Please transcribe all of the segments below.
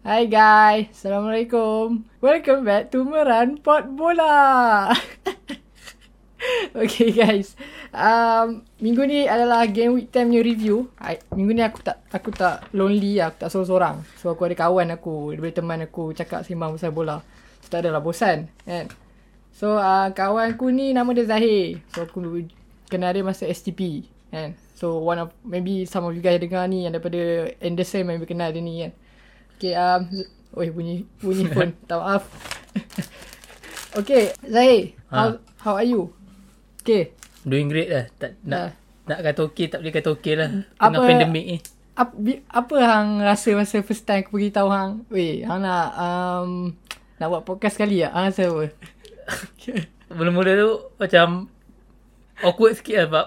Hai guys, Assalamualaikum. Welcome back to Meran Pot Bola. okay guys, um, minggu ni adalah game week 10 punya review. I, minggu ni aku tak aku tak lonely aku tak sorang-sorang. So aku ada kawan aku, daripada teman aku cakap sembang pasal bola. So tak adalah bosan kan. So uh, kawan aku ni nama dia Zahir. So aku kenal dia masa STP kan. So one of maybe some of you guys dengar ni yang daripada Anderson maybe kenal dia ni kan. Okay, um, oi bunyi bunyi phone. tak maaf. okay, Zahir, how Ha. how are you? Okay. Doing great lah. Tak nak nak kata okey tak boleh kata okey lah. Tengah Apa- pandemik ni. Apa, apa hang rasa masa first time aku beritahu hang, weh, hang nak um, nak buat podcast sekali ya? Hang rasa apa? Mula-mula tu macam awkward sikit lah sebab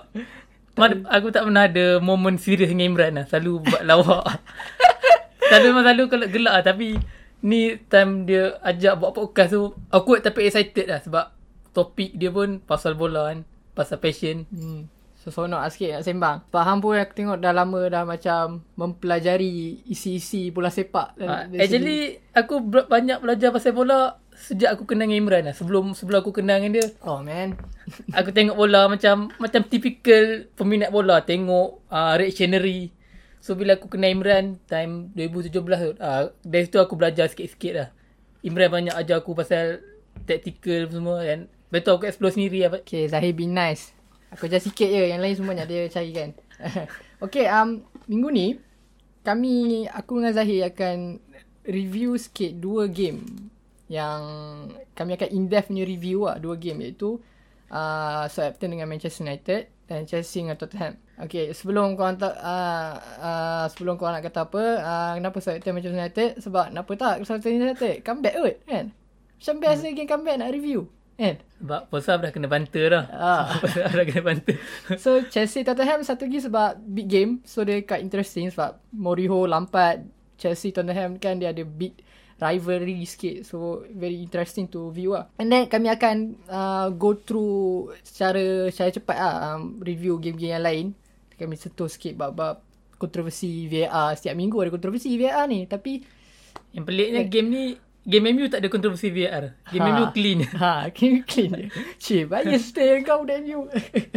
aku tak pernah ada momen serius dengan Imran lah. Selalu buat lawak. selalu memang selalu kalau gelak lah. Tapi ni time dia ajak buat podcast tu awkward tapi excited lah. Sebab topik dia pun pasal bola kan. Pasal passion. Hmm. So seronok lah sikit nak sembang. Hang pun aku tengok dah lama dah macam mempelajari isi-isi bola sepak. Dari actually aku banyak belajar pasal bola sejak aku kenal dengan Imran lah. Sebelum sebelum aku kenal dengan dia, Oh man. aku tengok bola macam macam typical peminat bola, tengok uh, reactionary. So bila aku kenal Imran time 2017 tu, uh, dari situ aku belajar sikit-sikit lah. Imran banyak ajar aku pasal tactical semua dan betul aku explore sendiri lah. Okay, Zahir be nice. Aku ajar sikit je. Yang lain semuanya dia cari kan. okay, um, minggu ni, kami, aku dengan Zahir akan review sikit dua game yang kami akan in-depth punya review lah. Dua game iaitu uh, Southampton dengan Manchester United dan Chelsea dengan Tottenham. Okay, sebelum kau tak, uh, uh, sebelum kau nak kata apa, uh, kenapa Southampton Manchester United? Sebab kenapa tak Southampton United? Comeback kot kan? Macam best hmm. game comeback nak review. Kan? Sebab Posaf dah kena banter dah. Ah. Dah kena banter. So Chelsea Tottenham satu lagi sebab big game So dia quite interesting sebab Mourinho Lampard Chelsea Tottenham kan dia ada big rivalry sikit So very interesting to view lah And then kami akan uh, go through secara secara cepat lah um, Review game-game yang lain Kami sentuh sikit bab-bab kontroversi VAR Setiap minggu ada kontroversi VAR ni Tapi Yang peliknya game ni Game MU tak ada kontroversi VR. Game MU clean. Ha, game clean je. Cik, bias stay kau dan you.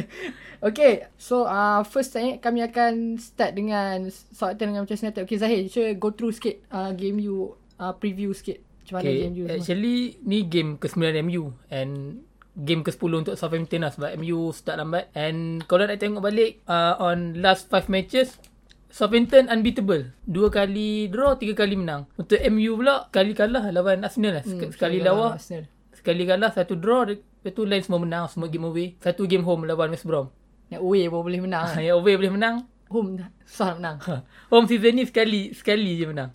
okay, so uh, first time kami akan start dengan Southampton dengan Manchester United. Okay, Zahir, sure go through sikit uh, game you uh, preview sikit. Macam mana Okay, game you semua. actually ni game ke-9 MU and game ke-10 untuk Southampton lah sebab MU start lambat and kalau nak tengok balik uh, on last 5 matches Southampton unbeatable. Dua kali draw, tiga kali menang. Untuk MU pula, kali kalah lawan Arsenal lah. Sek- sekali lawan, Arsenal. sekali kalah, satu draw, lepas tu lain semua menang, semua game away. Satu game home lawan West Brom. Yang away pun boleh menang. Yang away boleh menang. Home susah nak menang. home season ni sekali, sekali je menang.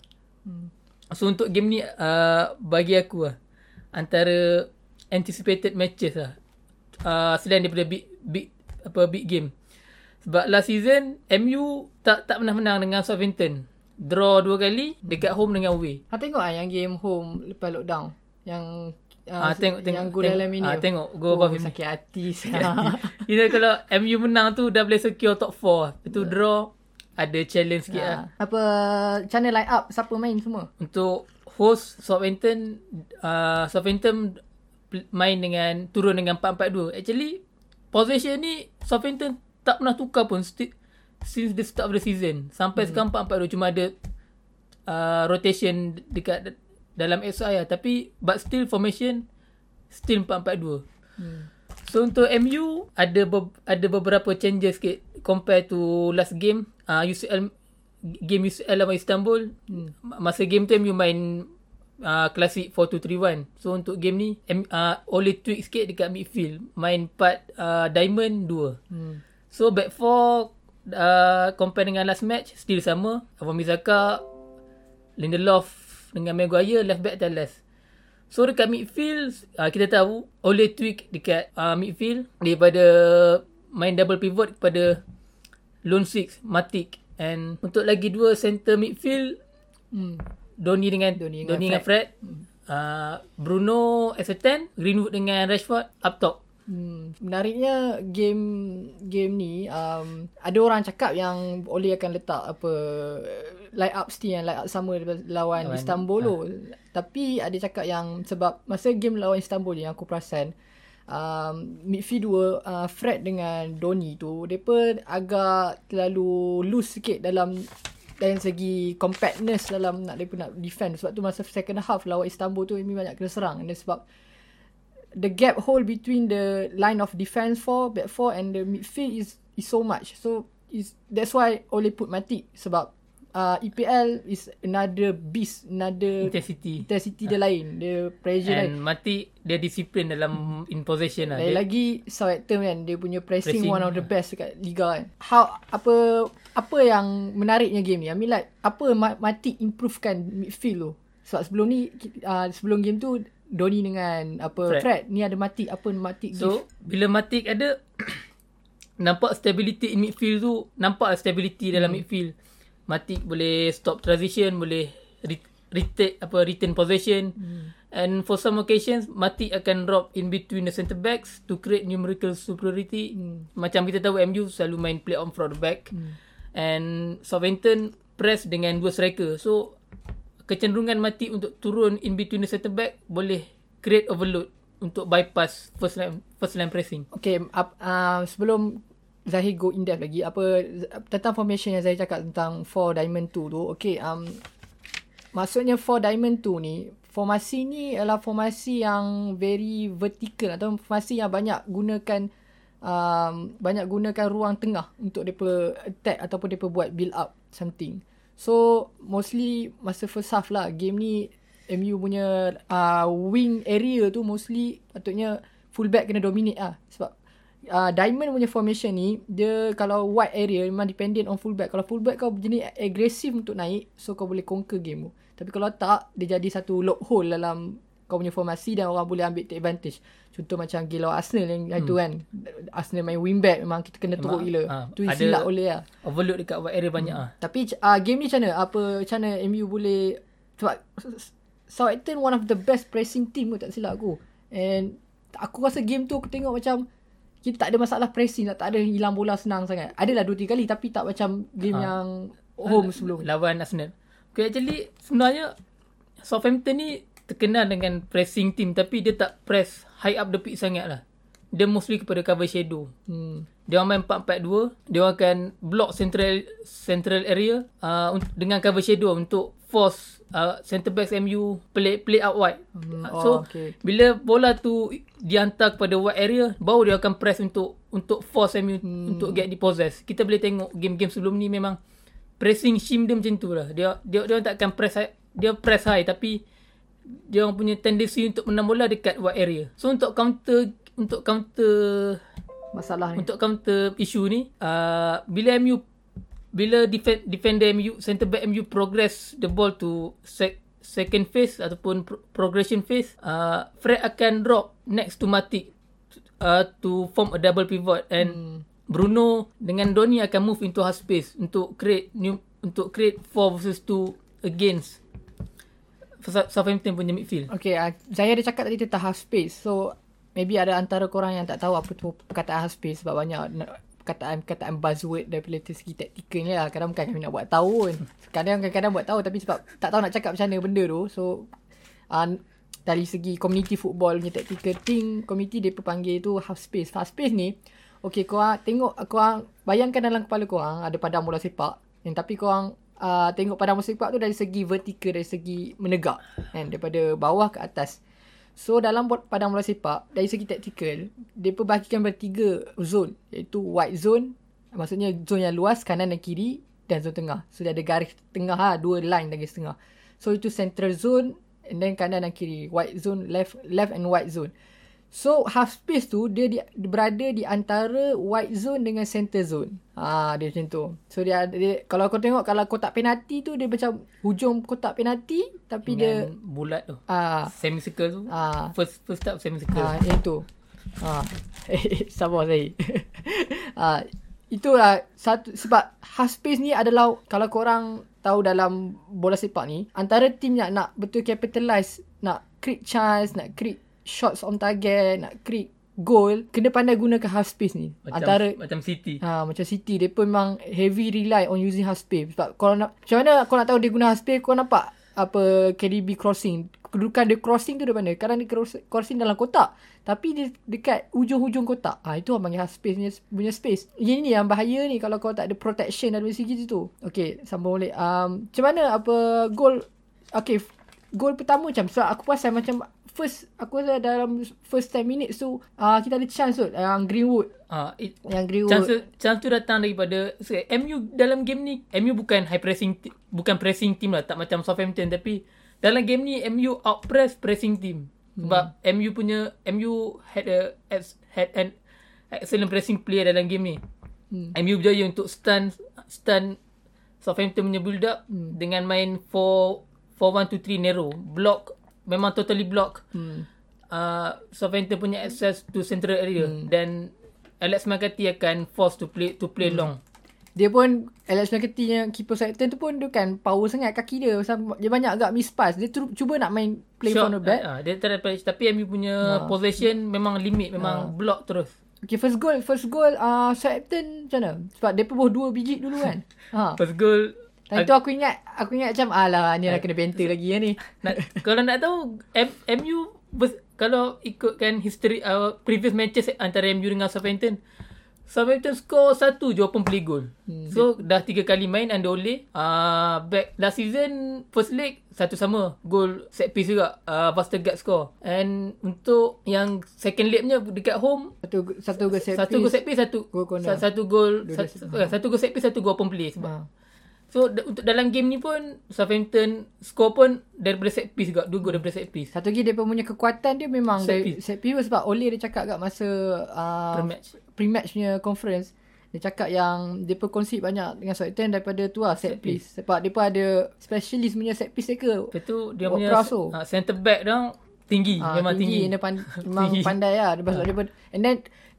Hmm. So untuk game ni uh, bagi aku lah antara anticipated matches lah. Uh, selain daripada big big apa big game. Sebab last season MU tak tak pernah menang dengan Southampton. Draw dua kali dekat home dengan away. Ha tengok ah yang game home lepas lockdown. Yang uh, Ah, tengok- tengok- yang dalam ini. Ah, tengok, go oh, above sakit hati. you know kalau MU menang tu dah boleh secure top 4. Lepas tu draw ada challenge sikit lah. Ha. Apa channel line up siapa main semua? Untuk host Southampton uh, Southampton main dengan turun dengan 4-4-2. Actually possession ni Southampton tak pernah tukar pun sti- since the start of the season. Sampai hmm. sekarang 4-4-2 cuma ada uh, rotation dekat dalam SI lah. Tapi but still formation still 4-4-2. Hmm. So untuk MU ada be- ada beberapa changes sikit compare to last game uh, UCL game UCL lawan Istanbul hmm. masa game tu MU main uh, klasik 4-2-3-1 so untuk game ni uh, oleh tweak sikit dekat midfield main 4 uh, diamond 2 Hmm. so back 4 uh, compare dengan last match still sama. Avan Mizaka Lindelof dengan Maguire left back Talas So dekat midfield uh, kita tahu oleh tweak dekat uh, midfield daripada main double pivot kepada lone six Matic. And untuk lagi dua center midfield Hmm. Donny dengan Donny Donny dengan dengan Fred, uh, Bruno as a 10 Greenwood dengan Rashford up top. Hmm, menariknya game game ni um, ada orang cakap yang Ole akan letak apa light up steam yang light up sama lawan Lawan, Istanbul tu. Tapi ada cakap yang sebab masa game lawan Istanbul ni yang aku perasan um, midfield dua uh, Fred dengan Doni tu depa agak terlalu loose sikit dalam dari segi compactness dalam nak mereka nak defend sebab tu masa second half lawan Istanbul tu Emi banyak kena serang dan sebab the gap hole between the line of defense four, back four and the midfield is is so much. So is that's why Ole put Matic sebab uh, EPL is another beast, another Intensity. intensity dia lain, dia pressure lain. And mati dia disiplin dalam in possession lah. Lagi lagi Southampton kan dia punya pressing, Pressing, one of the best dekat liga kan. How apa apa yang menariknya game ni? I mean like apa Ma- Matic improvekan midfield tu? Sebab sebelum ni uh, sebelum game tu Doni dengan apa Fred, Fred. Ni ada Matic apa give So bila Matic ada nampak stability in midfield tu nampak stability dalam midfield. Matic boleh stop transition, boleh re- retake apa retain possession. And for some occasions Matic akan drop in between the centre backs to create numerical superiority. Macam kita tahu MU selalu main play on from the back. And Southampton press dengan dua striker. So kecenderungan Matic untuk turun in between the centre back boleh create overload untuk bypass first line first line pressing. Okay, up, uh, sebelum Zahir go in depth lagi, apa tentang formation yang Zahir cakap tentang 4 diamond 2 tu, okay, um, maksudnya 4 diamond 2 ni, formasi ni adalah formasi yang very vertical atau formasi yang banyak gunakan um, banyak gunakan ruang tengah untuk depa attack ataupun depa buat build up something. So mostly masa first half lah game ni MU punya uh, wing area tu mostly patutnya fullback kena dominate lah sebab uh, diamond punya formation ni dia kalau wide area memang dependent on fullback. Kalau fullback kau jenis agresif untuk naik so kau boleh conquer game tu. Tapi kalau tak dia jadi satu loophole dalam kau punya formasi dan orang boleh ambil take advantage. Contoh macam gila Arsenal yang hmm. itu kan. Arsenal main wingback memang kita kena teruk gila. ah, tu silap oleh lah. Overload dekat wide area banyak ah. Tapi uh, game ni macam mana? Apa macam mana MU boleh sebab Southampton one of the best pressing team kot tak silap aku. And aku rasa game tu aku tengok macam kita tak ada masalah pressing tak, tak ada hilang bola senang sangat. Adalah dua tiga kali tapi tak macam game Ah. yang home sebelum. lawan Arsenal. Okay, actually sebenarnya Southampton ni terkenal dengan pressing team tapi dia tak press high up the pitch sangat lah. Dia mostly kepada cover shadow. Hmm. Dia orang main 4-4-2. Dia orang akan block central central area uh, dengan cover shadow untuk force uh, centre backs MU play play out wide. Hmm, oh, so okay. bila bola tu dihantar kepada wide area baru dia akan press untuk untuk force MU hmm. untuk get the possess. Kita boleh tengok game-game sebelum ni memang pressing shim dia macam tu lah. Dia dia dia orang tak akan press high, dia press high tapi dia orang punya tendency untuk menang bola dekat wide area. So untuk counter untuk counter Masalah ni. untuk counter isu ni uh, bila MU bila defend, defender MU center back MU progress the ball to sec, second phase ataupun pro, progression phase uh, Fred akan drop next to Matic uh, to form a double pivot and Hmm. Bruno dengan Doni akan move into half space untuk create new untuk create 4 versus 2 against Southampton punya midfield. Okay, uh, saya ada cakap tadi tentang half space. So, maybe ada antara korang yang tak tahu apa tu perkataan half space sebab banyak perkataan-perkataan buzzword daripada segi taktikal ni lah. Kadang bukan kami nak buat tahu pun. Kadang kadang-kadang buat tahu tapi sebab tak tahu nak cakap macam mana benda tu. So, uh, dari segi community football punya tactical thing, community dia panggil tu half space. Half space ni, okay korang tengok, korang bayangkan dalam kepala korang ada padang bola sepak. Yang tapi korang uh, tengok padang bola sepak tu dari segi vertikal, dari segi menegak. Kan? Daripada bawah ke atas. So dalam padang bola sepak, dari segi taktikal, dia perbahagikan bertiga zone. Iaitu white zone, maksudnya zone yang luas, kanan dan kiri, dan zone tengah. So dia ada garis tengah ha, dua line dan garis tengah. So itu central zone, and then kanan dan kiri. White zone, left left and white zone. So half space tu dia, dia berada di antara white zone dengan center zone. Ah dia macam tu. So dia, dia kalau kau tengok kalau kotak penalti tu dia macam hujung kotak penalti tapi dia Dengan bulat tu. ah Semicircle tu. ah First first step semicircle. ah yang tu. Ah eh sabar saya. ah itulah satu sebab half space ni adalah kalau korang tahu dalam bola sepak ni antara tim yang nak betul capitalize nak create chance nak create shots on target nak create goal kena pandai gunakan half space ni. Macam, Antara macam City. Ha, macam City dia pun memang heavy rely on using half space. Sebab kalau nak macam mana kau nak tahu dia guna half space kau nampak apa KDB crossing. Kedudukan dia crossing tu mana? Kadang dia cross, crossing dalam kotak. Tapi dia dekat ujung-hujung kotak. Ah ha, itu orang panggil half space punya, punya space. Ini ni yang bahaya ni kalau kau tak ada protection dari segi tu. Okay, sambung balik. Um, macam mana apa goal Okay, goal pertama macam sebab aku perasan macam first aku rasa dalam first 10 minutes tu uh, kita ada chance tu yang Greenwood. Ah, it, yang Greenwood. chance, tu- chance tu datang daripada so, MU dalam game ni MU bukan high pressing bukan pressing team lah tak macam Southampton tapi dalam game ni MU out press pressing team. Sebab MU punya MU had a had an excellent pressing player dalam game ni. Hmm. MU berjaya untuk stun stun Southampton punya build up Hmm. dengan main 4 4-1-2-3 narrow block memang totally block hmm. uh, Southampton punya access to central area Hmm. dan Alex McCarthy akan force to play to play long. Dia pun Alex McCarthy yang keeper Southampton tu pun dia kan power sangat kaki dia. Pasal Dia banyak agak miss pass. Dia tu, cuba nak main play Shot, from the back. Uh, dia try play tapi MU punya Ah. possession memang limit memang block terus. Okay, first goal. First goal uh, Southampton macam mana? Sebab dia pun dua biji dulu kan. ha. First goal Time tu aku ingat, aku ingat macam alah ni dah kena banter lagi ya ni. nak, kalau nak tahu M, MU kalau ikutkan history uh, previous matches antara MU dengan Southampton Southampton score satu je open play goal. Hmm. So dah tiga kali main under Ole. Uh, back last season first leg satu sama goal set piece juga uh, Vestergaard score. And untuk yang second leg punya dekat home Satu satu goal set satu piece. goal set piece satu Goal corner. sa- satu goal Dua-dua satu, satu goal set piece satu goal open play sebab Ha. So untuk dalam game ni pun Southampton score pun daripada set piece juga. Dua goal daripada set piece. Satu lagi dia pun punya kekuatan dia memang Set piece. piece. Set piece sebab Ole dia cakap kat masa uh, Per-match. pre-match punya conference dia cakap yang dia pun concede banyak dengan Southampton daripada tu lah set, Set piece. Sebab dia pun ada specialist punya set piece dia ke. Lepas tu dia Buat punya uh, centre back dia tinggi. Ah, memang tinggi. Dia pan, memang Tinggi. pandai lah. Dia, pasal dia pun, and then,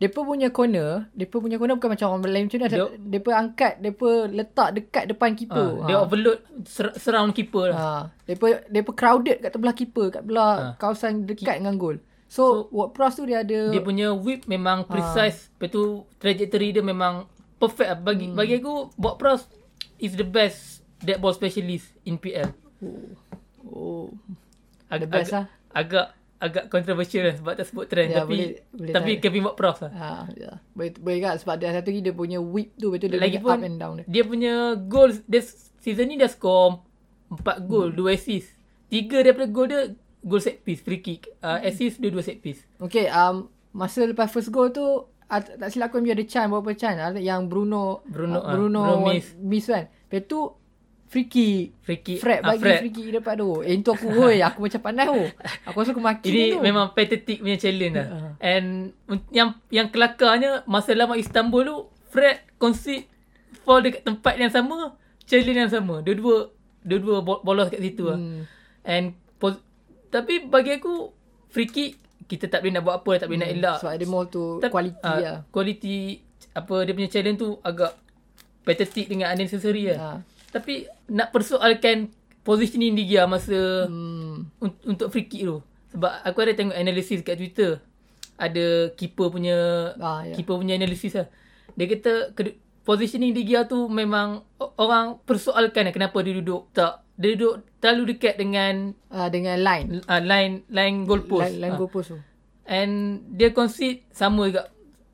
pun punya corner, pun punya corner bukan macam orang lain macam dia pun angkat, pun letak dekat depan keeper. Ah, dia overload ser- surround keeper lah. Ha. Dia pun crowded kat sebelah keeper, kat belah Ha. kawasan dekat dengan gol. So, so work cross tu dia ada Dia punya whip memang precise. Lepas tu trajectory dia memang perfect lah. Bagi, hmm. bagi aku Bob Prost is the best dead ball specialist in PL. oh. Ag- The best agak, lah. Agak agak controversial lah sebab tak sebut trend. Ya, tapi boleh- boleh tapi tarik. Kevin Bob Prost lah. Ha, ya. Boleh, boleh kan sebab dia satu lagi dia punya whip tu betul dia Lagi punya pun up and down dia. dia punya goal dia season ni dia score 4 gol, 2 assist. 3 daripada gol dia goal set piece, free kick. Uh, assist dia 2 set piece. Okay, um, masa lepas first goal tu uh, tak silap aku dia ada chance berapa chance yang Bruno Bruno, uh, ah, Bruno, Bruno wa- miss. miss kan. Lepas tu free kick. Free kick. Fred ah, bagi Fred. free kick depan tu. Eh itu aku woi, aku macam pandai tu. Aku rasa aku maki Ini tu. memang pathetic punya challenge lah. Ah. And yang yang kelakarnya masa lawan Istanbul tu Fred concede fall dekat tempat yang sama, challenge yang sama. Dua-dua dua-dua bo- bolos kat situ lah. Hmm. And pos- tapi bagi aku free kick kita tak boleh nak buat apa, tak boleh nak elak. Sebab ada more Tapi, quality ah, lah. Quality apa dia punya challenge tu agak pathetic dengan unnecessary lah. Ha. Tapi nak persoalkan positioning Liga masa Hmm. un- untuk free kick tu. Sebab aku ada tengok analisis kat Twitter. Ada keeper punya Ah, ya. keeper punya analisis lah. Dia kata positioning Gea tu memang orang persoalkan lah kenapa dia duduk tak dia duduk terlalu dekat dengan Uh, dengan line. uh, line line goalpost. Line, line Ah. goalpost tu. And dia concede sama juga.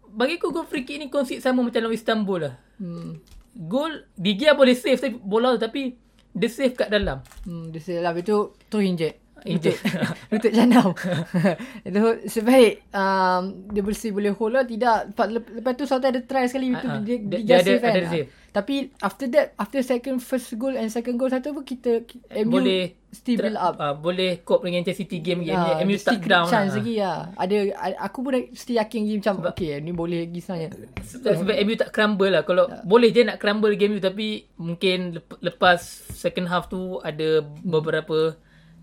Bagi aku gol free kick ni concede sama macam lawan Istanbul lah. Hmm. Gol Gea boleh save tapi bola tu tapi dia save kat dalam. Hmm, dia silap itu tu injet. Lutut, lutut janam. itu sebaik um, dia bersih boleh hold lah tidak lepas, tu Sultan ada try sekali itu Ah, ah. dia, Dia- dia, dia ada- save kan. ada. Tapi after that after second first goal and second goal satu pun kita MU boleh still build up. Uh, boleh cope dengan City game game Ah, ni. MU dia tak down chance lah. lagi lah. Ada a- aku pun still yakin lagi macam okay ni boleh lagi sebenarnya. Sebab, sebab MU tak crumble lah. Kalau boleh je nak crumble game tu tapi mungkin lep- lepas second half tu ada beberapa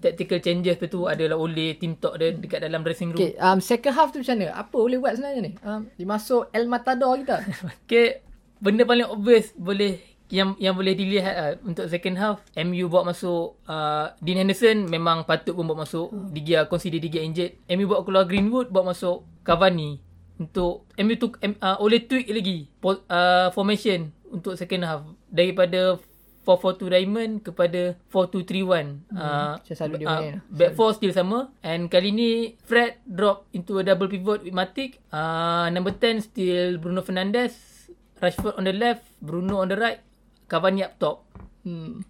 tactical changes tu adalah oleh team talk dia dekat dalam dressing room. Okay, um, second half tu macam mana? Apa boleh buat sebenarnya ni? Um, dia masuk El Matador kita. Okay, benda paling obvious boleh yang yang boleh dilihat lah, untuk second half MU buat masuk uh, Dean Henderson memang patut pun buat masuk hmm. Digia consider Digia injured MU buat keluar Greenwood buat masuk Cavani untuk MU tu uh, oleh tweak lagi uh, formation untuk second half daripada 442 diamond kepada 4231. Hmm, uh, selalu dia uh, main. Back four still sama and kali ni Fred drop into a double pivot with Matic. Uh, number 10 still Bruno Fernandes. Rashford on the left, Bruno on the right, Cavani up top. Hmm.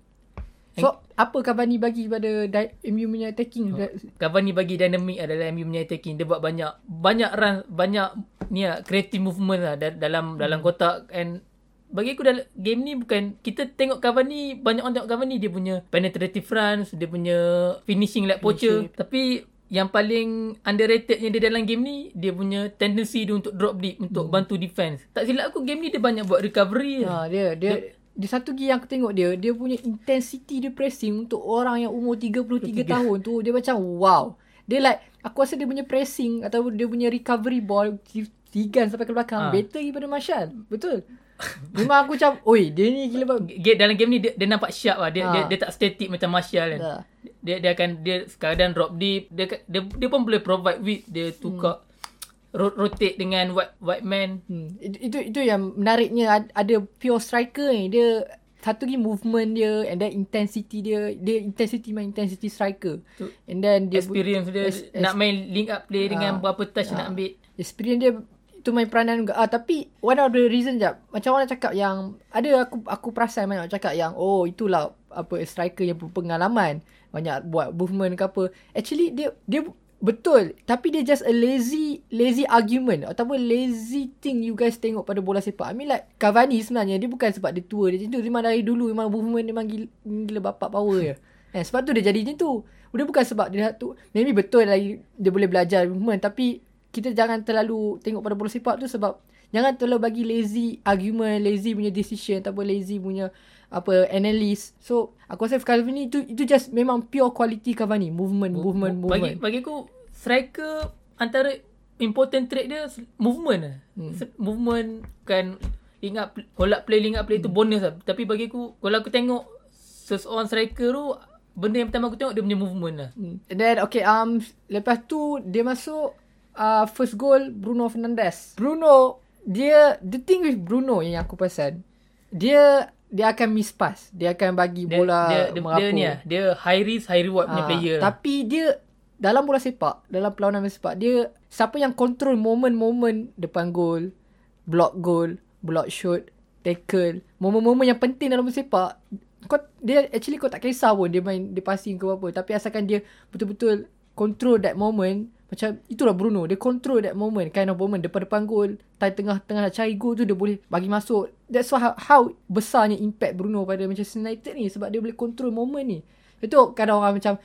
So, apa Cavani bagi pada di- MU punya attacking? Oh. Cavani bagi dynamic adalah MU punya attacking. Dia buat banyak banyak run, banyak ni lah, creative movement lah dalam hmm. dalam kotak and bagi aku dalam game ni bukan kita tengok Cavani banyak orang tengok Cavani dia punya penetrative runs, dia punya finishing like poacher tapi yang paling underratednya dia dalam game ni dia punya tendency dia untuk drop deep untuk hmm. bantu defense. Tak silap aku game ni dia banyak buat recovery. Ha, dia dia, dia dia satu lagi yang aku tengok dia dia punya intensity dia pressing untuk orang yang umur 33 3. tahun tu dia macam wow. Dia like aku rasa dia punya pressing atau dia punya recovery ball tigan sampai ke belakang ha. better daripada Martial. Betul. Memang aku macam Oi dia ni gila banget Dalam game ni dia, dia nampak sharp lah dia, ha. dia, dia tak static macam Martial kan ha. dia, dia akan Dia sekadar drop deep dia, dia, dia pun boleh provide width Dia tukar hmm. Rotate dengan white white man hmm. itu, itu itu yang menariknya Ada pure striker ni Dia Satu lagi movement dia And then intensity dia Dia intensity main intensity striker tu, And then dia Experience dia es, Nak main link up play Dengan ha. berapa touch ha. nak ambil Experience dia tu main peranan juga. Ah tapi one of the reason jap. Macam orang cakap yang ada aku aku perasan banyak cakap yang oh itulah apa striker yang berpengalaman banyak buat movement ke apa. Actually dia dia betul tapi dia just a lazy lazy argument ataupun lazy thing you guys tengok pada bola sepak. I mean like Cavani sebenarnya dia bukan sebab dia tua dia macam tu. Memang dari dulu memang movement memang gila, gila bapak power je. Eh, sebab tu dia jadi macam tu. Dia bukan sebab dia tu. Maybe betul lagi dia boleh belajar movement tapi kita jangan terlalu tengok pada bola sepak tu sebab jangan terlalu bagi lazy argument, lazy punya decision ataupun lazy punya apa analyst. So aku rasa Cavani itu itu just memang pure quality Cavani, movement, movement, movement. Bagi bagi aku striker antara important trait dia movement lah. Hmm. Movement kan ingat hold up play, link up play hmm. tu bonus lah. Tapi bagi aku kalau aku tengok seseorang striker tu benda yang pertama aku tengok dia punya movement lah. Hmm. And then okay um lepas tu dia masuk uh, first goal Bruno Fernandes. Bruno dia the thing with Bruno yang aku perasan dia dia akan miss pass. Dia akan bagi bola dia, dia, dia, dia ni lah, dia high risk high reward punya uh, player. Tapi dia dalam bola sepak, dalam perlawanan bola sepak, dia siapa yang control moment-moment depan gol, block goal, block shot, tackle, moment-moment yang penting dalam bola sepak, kau dia actually kau tak kisah pun dia main dia passing ke apa tapi asalkan dia betul-betul control that moment macam itulah Bruno Dia control that moment Kind of moment. Depan-depan gol Time tengah-tengah nak cari gol tu Dia boleh bagi masuk. That's why how, how besarnya impact Bruno pada Manchester United ni Sebab dia boleh control moment ni. Itu kadang orang macam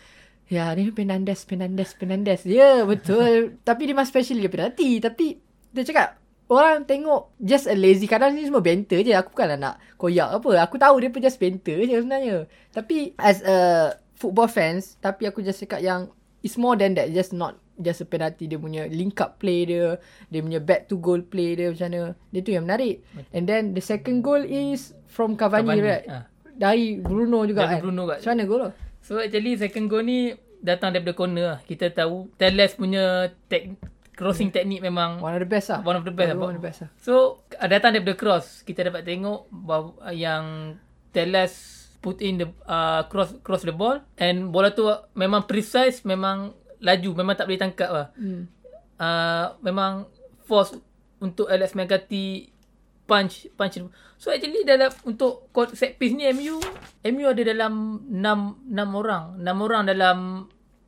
Ya ni Fernandes Fernandes Fernandes. Ya yeah, betul. Tapi dia masih special Dia penalti. Tapi Dia cakap Orang tengok Just a lazy Kadang ni semua banter je. Aku bukanlah nak Koyak apa. Aku tahu dia pun just banter je sebenarnya. Tapi As a Football fans Tapi aku just cakap yang It's more than that. Just not just a penalty dia punya link up play dia dia punya back to goal play dia macam mana. Dia tu yang menarik. And then the second goal is from Cavani, Cavani right? ha. dari Bruno juga dari kan? Bruno kat macam mana goal tu? So actually second goal ni datang daripada corner lah. Kita tahu Teles punya tek, crossing yeah. technique memang one of the best lah. one of the best, one, of the best lah. So datang daripada cross. Kita dapat tengok yang Teles put in the uh, cross cross the ball. And bola tu memang precise memang laju memang tak boleh tangkap lah. Hmm. Uh, memang force untuk Alex McCarthy punch punch. So actually dalam untuk set piece ni MU MU ada dalam 6 6 orang, 6 orang dalam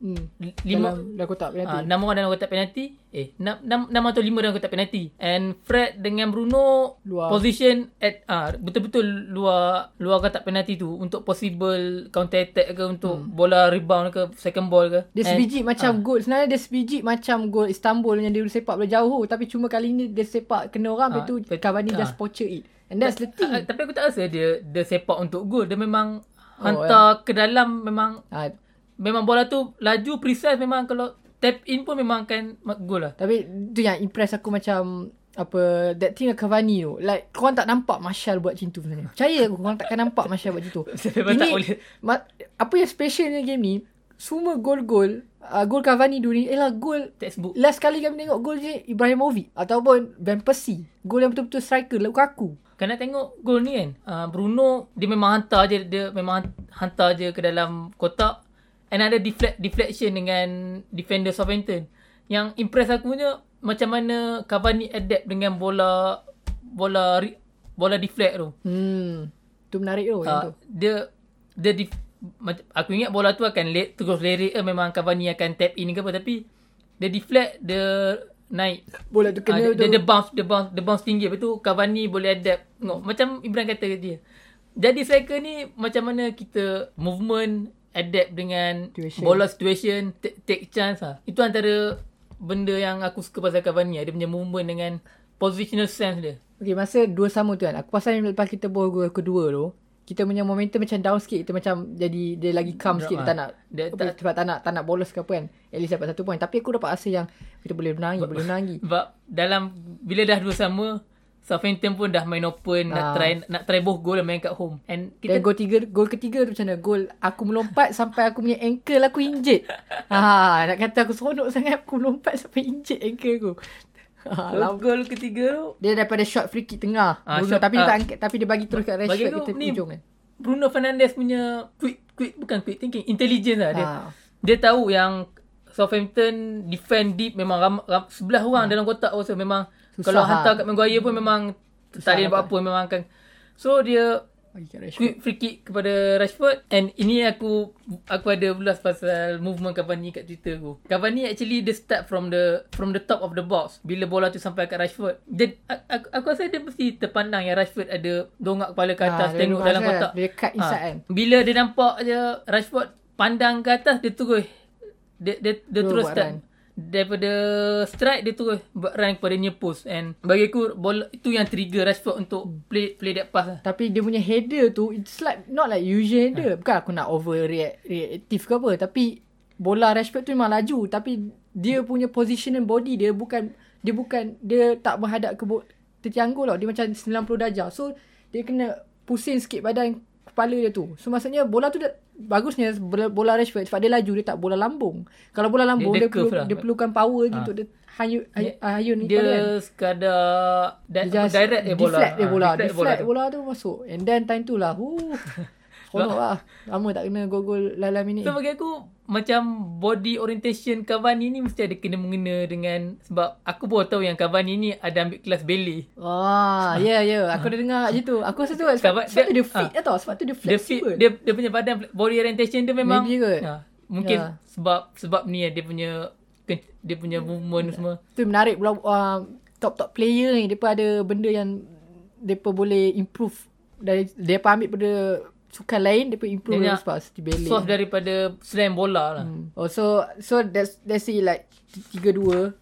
Hmm. Lima dalam, kotak penalti. Ah, enam orang dalam kotak penalti. Eh, enam, enam, enam atau lima dalam kotak penalti. And Fred dengan Bruno luar. position at ah betul-betul luar luar kotak penalti tu untuk possible counter attack ke untuk hmm. bola rebound ke second ball ke. Dia sebiji macam ah. gol. Sebenarnya dia sebiji macam gol Istanbul yang dia sepak bola jauh tapi cuma kali ni dia sepak kena orang ah, tu Cavani ah. just poacher it. And that's the thing. Ah, tapi aku tak rasa dia dia sepak untuk gol. Dia memang oh, hantar yeah. ke dalam memang ah, memang bola tu laju precise memang kalau tap in pun memang akan gol lah. Tapi tu yang impress aku macam apa that thing Cavani tu. Like kau tak nampak Martial buat macam tu sebenarnya. Percaya aku kau takkan nampak Martial buat macam tu. Ini ma- apa yang special game ni semua gol-gol uh, gol Cavani dulu ni ialah gol Textbook. last kali kami tengok gol je Ibrahimovic ataupun Van Persie. Gol yang betul-betul striker Lukaku. Nak tengok gol ni kan. Uh, Bruno dia memang hantar je dia memang hantar je ke dalam kotak ada deflect deflection dengan defender Southampton. Yang impress aku punya macam mana Cavani adapt dengan bola bola bola deflect tu. Hmm. Tu menarik tu yang Uh, tu. dia dia di, mac- aku ingat bola tu akan le, terus lerik eh, memang Cavani akan tap in ke apa tapi dia deflect dia naik Bola tu Ah, kena dia, tu. dia, bounce dia bounce dia bounce tinggi lepas tu Cavani boleh adapt tengok macam Ibrahim kata dia jadi striker ni macam mana kita movement adapt dengan Situation. bola situation take, take chance lah itu antara benda yang aku suka pasal Cavani lah. dia punya movement dengan positional sense dia Okay, masa dua sama tu kan. Aku pasal lepas kita bawa gol kedua tu, kita punya momentum macam down sikit. Kita macam jadi dia lagi calm sikit. Dia tak nak, Dia apa, tak- sebab tak nak, tak nak bolos ke apa kan. At least dapat satu point. Tapi aku dapat rasa yang kita boleh menang lagi, boleh menang lagi. sebab dalam bila dah dua sama Southampton pun dah main open nak Ah. try nak try both goal dan main kat home and Dan kita gol tiga, gol ketiga tu macam mana? Gol aku melompat sampai aku punya ankle aku injet. ha, nak kata aku seronok sangat aku melompat sampai injet ankle aku. Ha, gol, gol ketiga tu dia daripada shot free kick tengah. Ah, Bruno, shot- tapi dia ah. tak angkat, tapi dia bagi terus kat Bagi Rashford aku kita ni ujung kan. Bruno Fernandes punya quick quick bukan quick thinking intelligence lah dia. Ha. Dia tahu yang Southampton defend deep memang ram, ram, sebelah orang dalam kotak also memang Susah kalau lah. hantar kat Maguire pun memang tak ada buat apa memang akan so dia quick free kick kepada Rashford and ini aku aku ada ulas pasal movement Cavani kat Twitter aku. Cavani actually dia start from the from the top of the box bila bola tu sampai kat Rashford. Dia aku, aku rasa dia mesti terpandang yang Rashford ada dongak kepala ke atas Ah, dia tengok memang dalam kotak. Dia cut inside Ah, kan. Bila dia nampak je Rashford pandang ke atas dia terus dia dia, dia Terus start. run. daripada strike dia terus buat run kepada near post. And bagi aku bola itu yang trigger Rashford untuk play play that pass lah. Tapi dia punya header tu It's like Not like usual header. Bukan aku nak overreact Reactive ke apa Tapi Bola Rashford tu memang laju. Tapi Dia punya positional body Dia bukan Dia bukan Dia tak menghadap ke bo- Tertiang gol tau. Dia macam 90 darjah. So Dia kena Pusing sikit badan Kepala dia tu So maksudnya Bola tu dah Bagusnya bola, bola Rashford Sebab dia laju Dia tak bola lambung Kalau bola lambung Dia- Dia, dia dia, perlu, lah. dia perlukan power lagi Untuk dia Hayun Dia- Hayun ni Dia kan sekadar dia direct dia bola. deflect dia Ah, bola. deflect Deflect tu. bola tu masuk. And then time tu lah. Huh. Seronok lah. Lama tak kena gol-gol lalam ini. So bagi aku macam body orientation Cavani ni mesti ada kena mengena dengan sebab aku pun tahu yang Cavani ni ada ambil kelas ballet. Wah, ya yeah, ya. Yeah. Aku dah dengar je tu. Aku rasa tu sebab, Sebab sebab tu dia- dia fit ah. lah tau. Sebab tu dia Dia fit flexible. dia dia punya badan body orientation dia memang Maybe kot. Ha, mungkin Ya. sebab sebab ni dia punya dia punya movement semua. Tu menarik pula uh, top-top player ni. Mereka ada benda yang mereka boleh improve. Dari, mereka ambil pada sukan lain. Mereka improve Dia sebab seperti ballet. Source daripada slam bola lah. Hmm. Oh, so so that's that's it like 3-2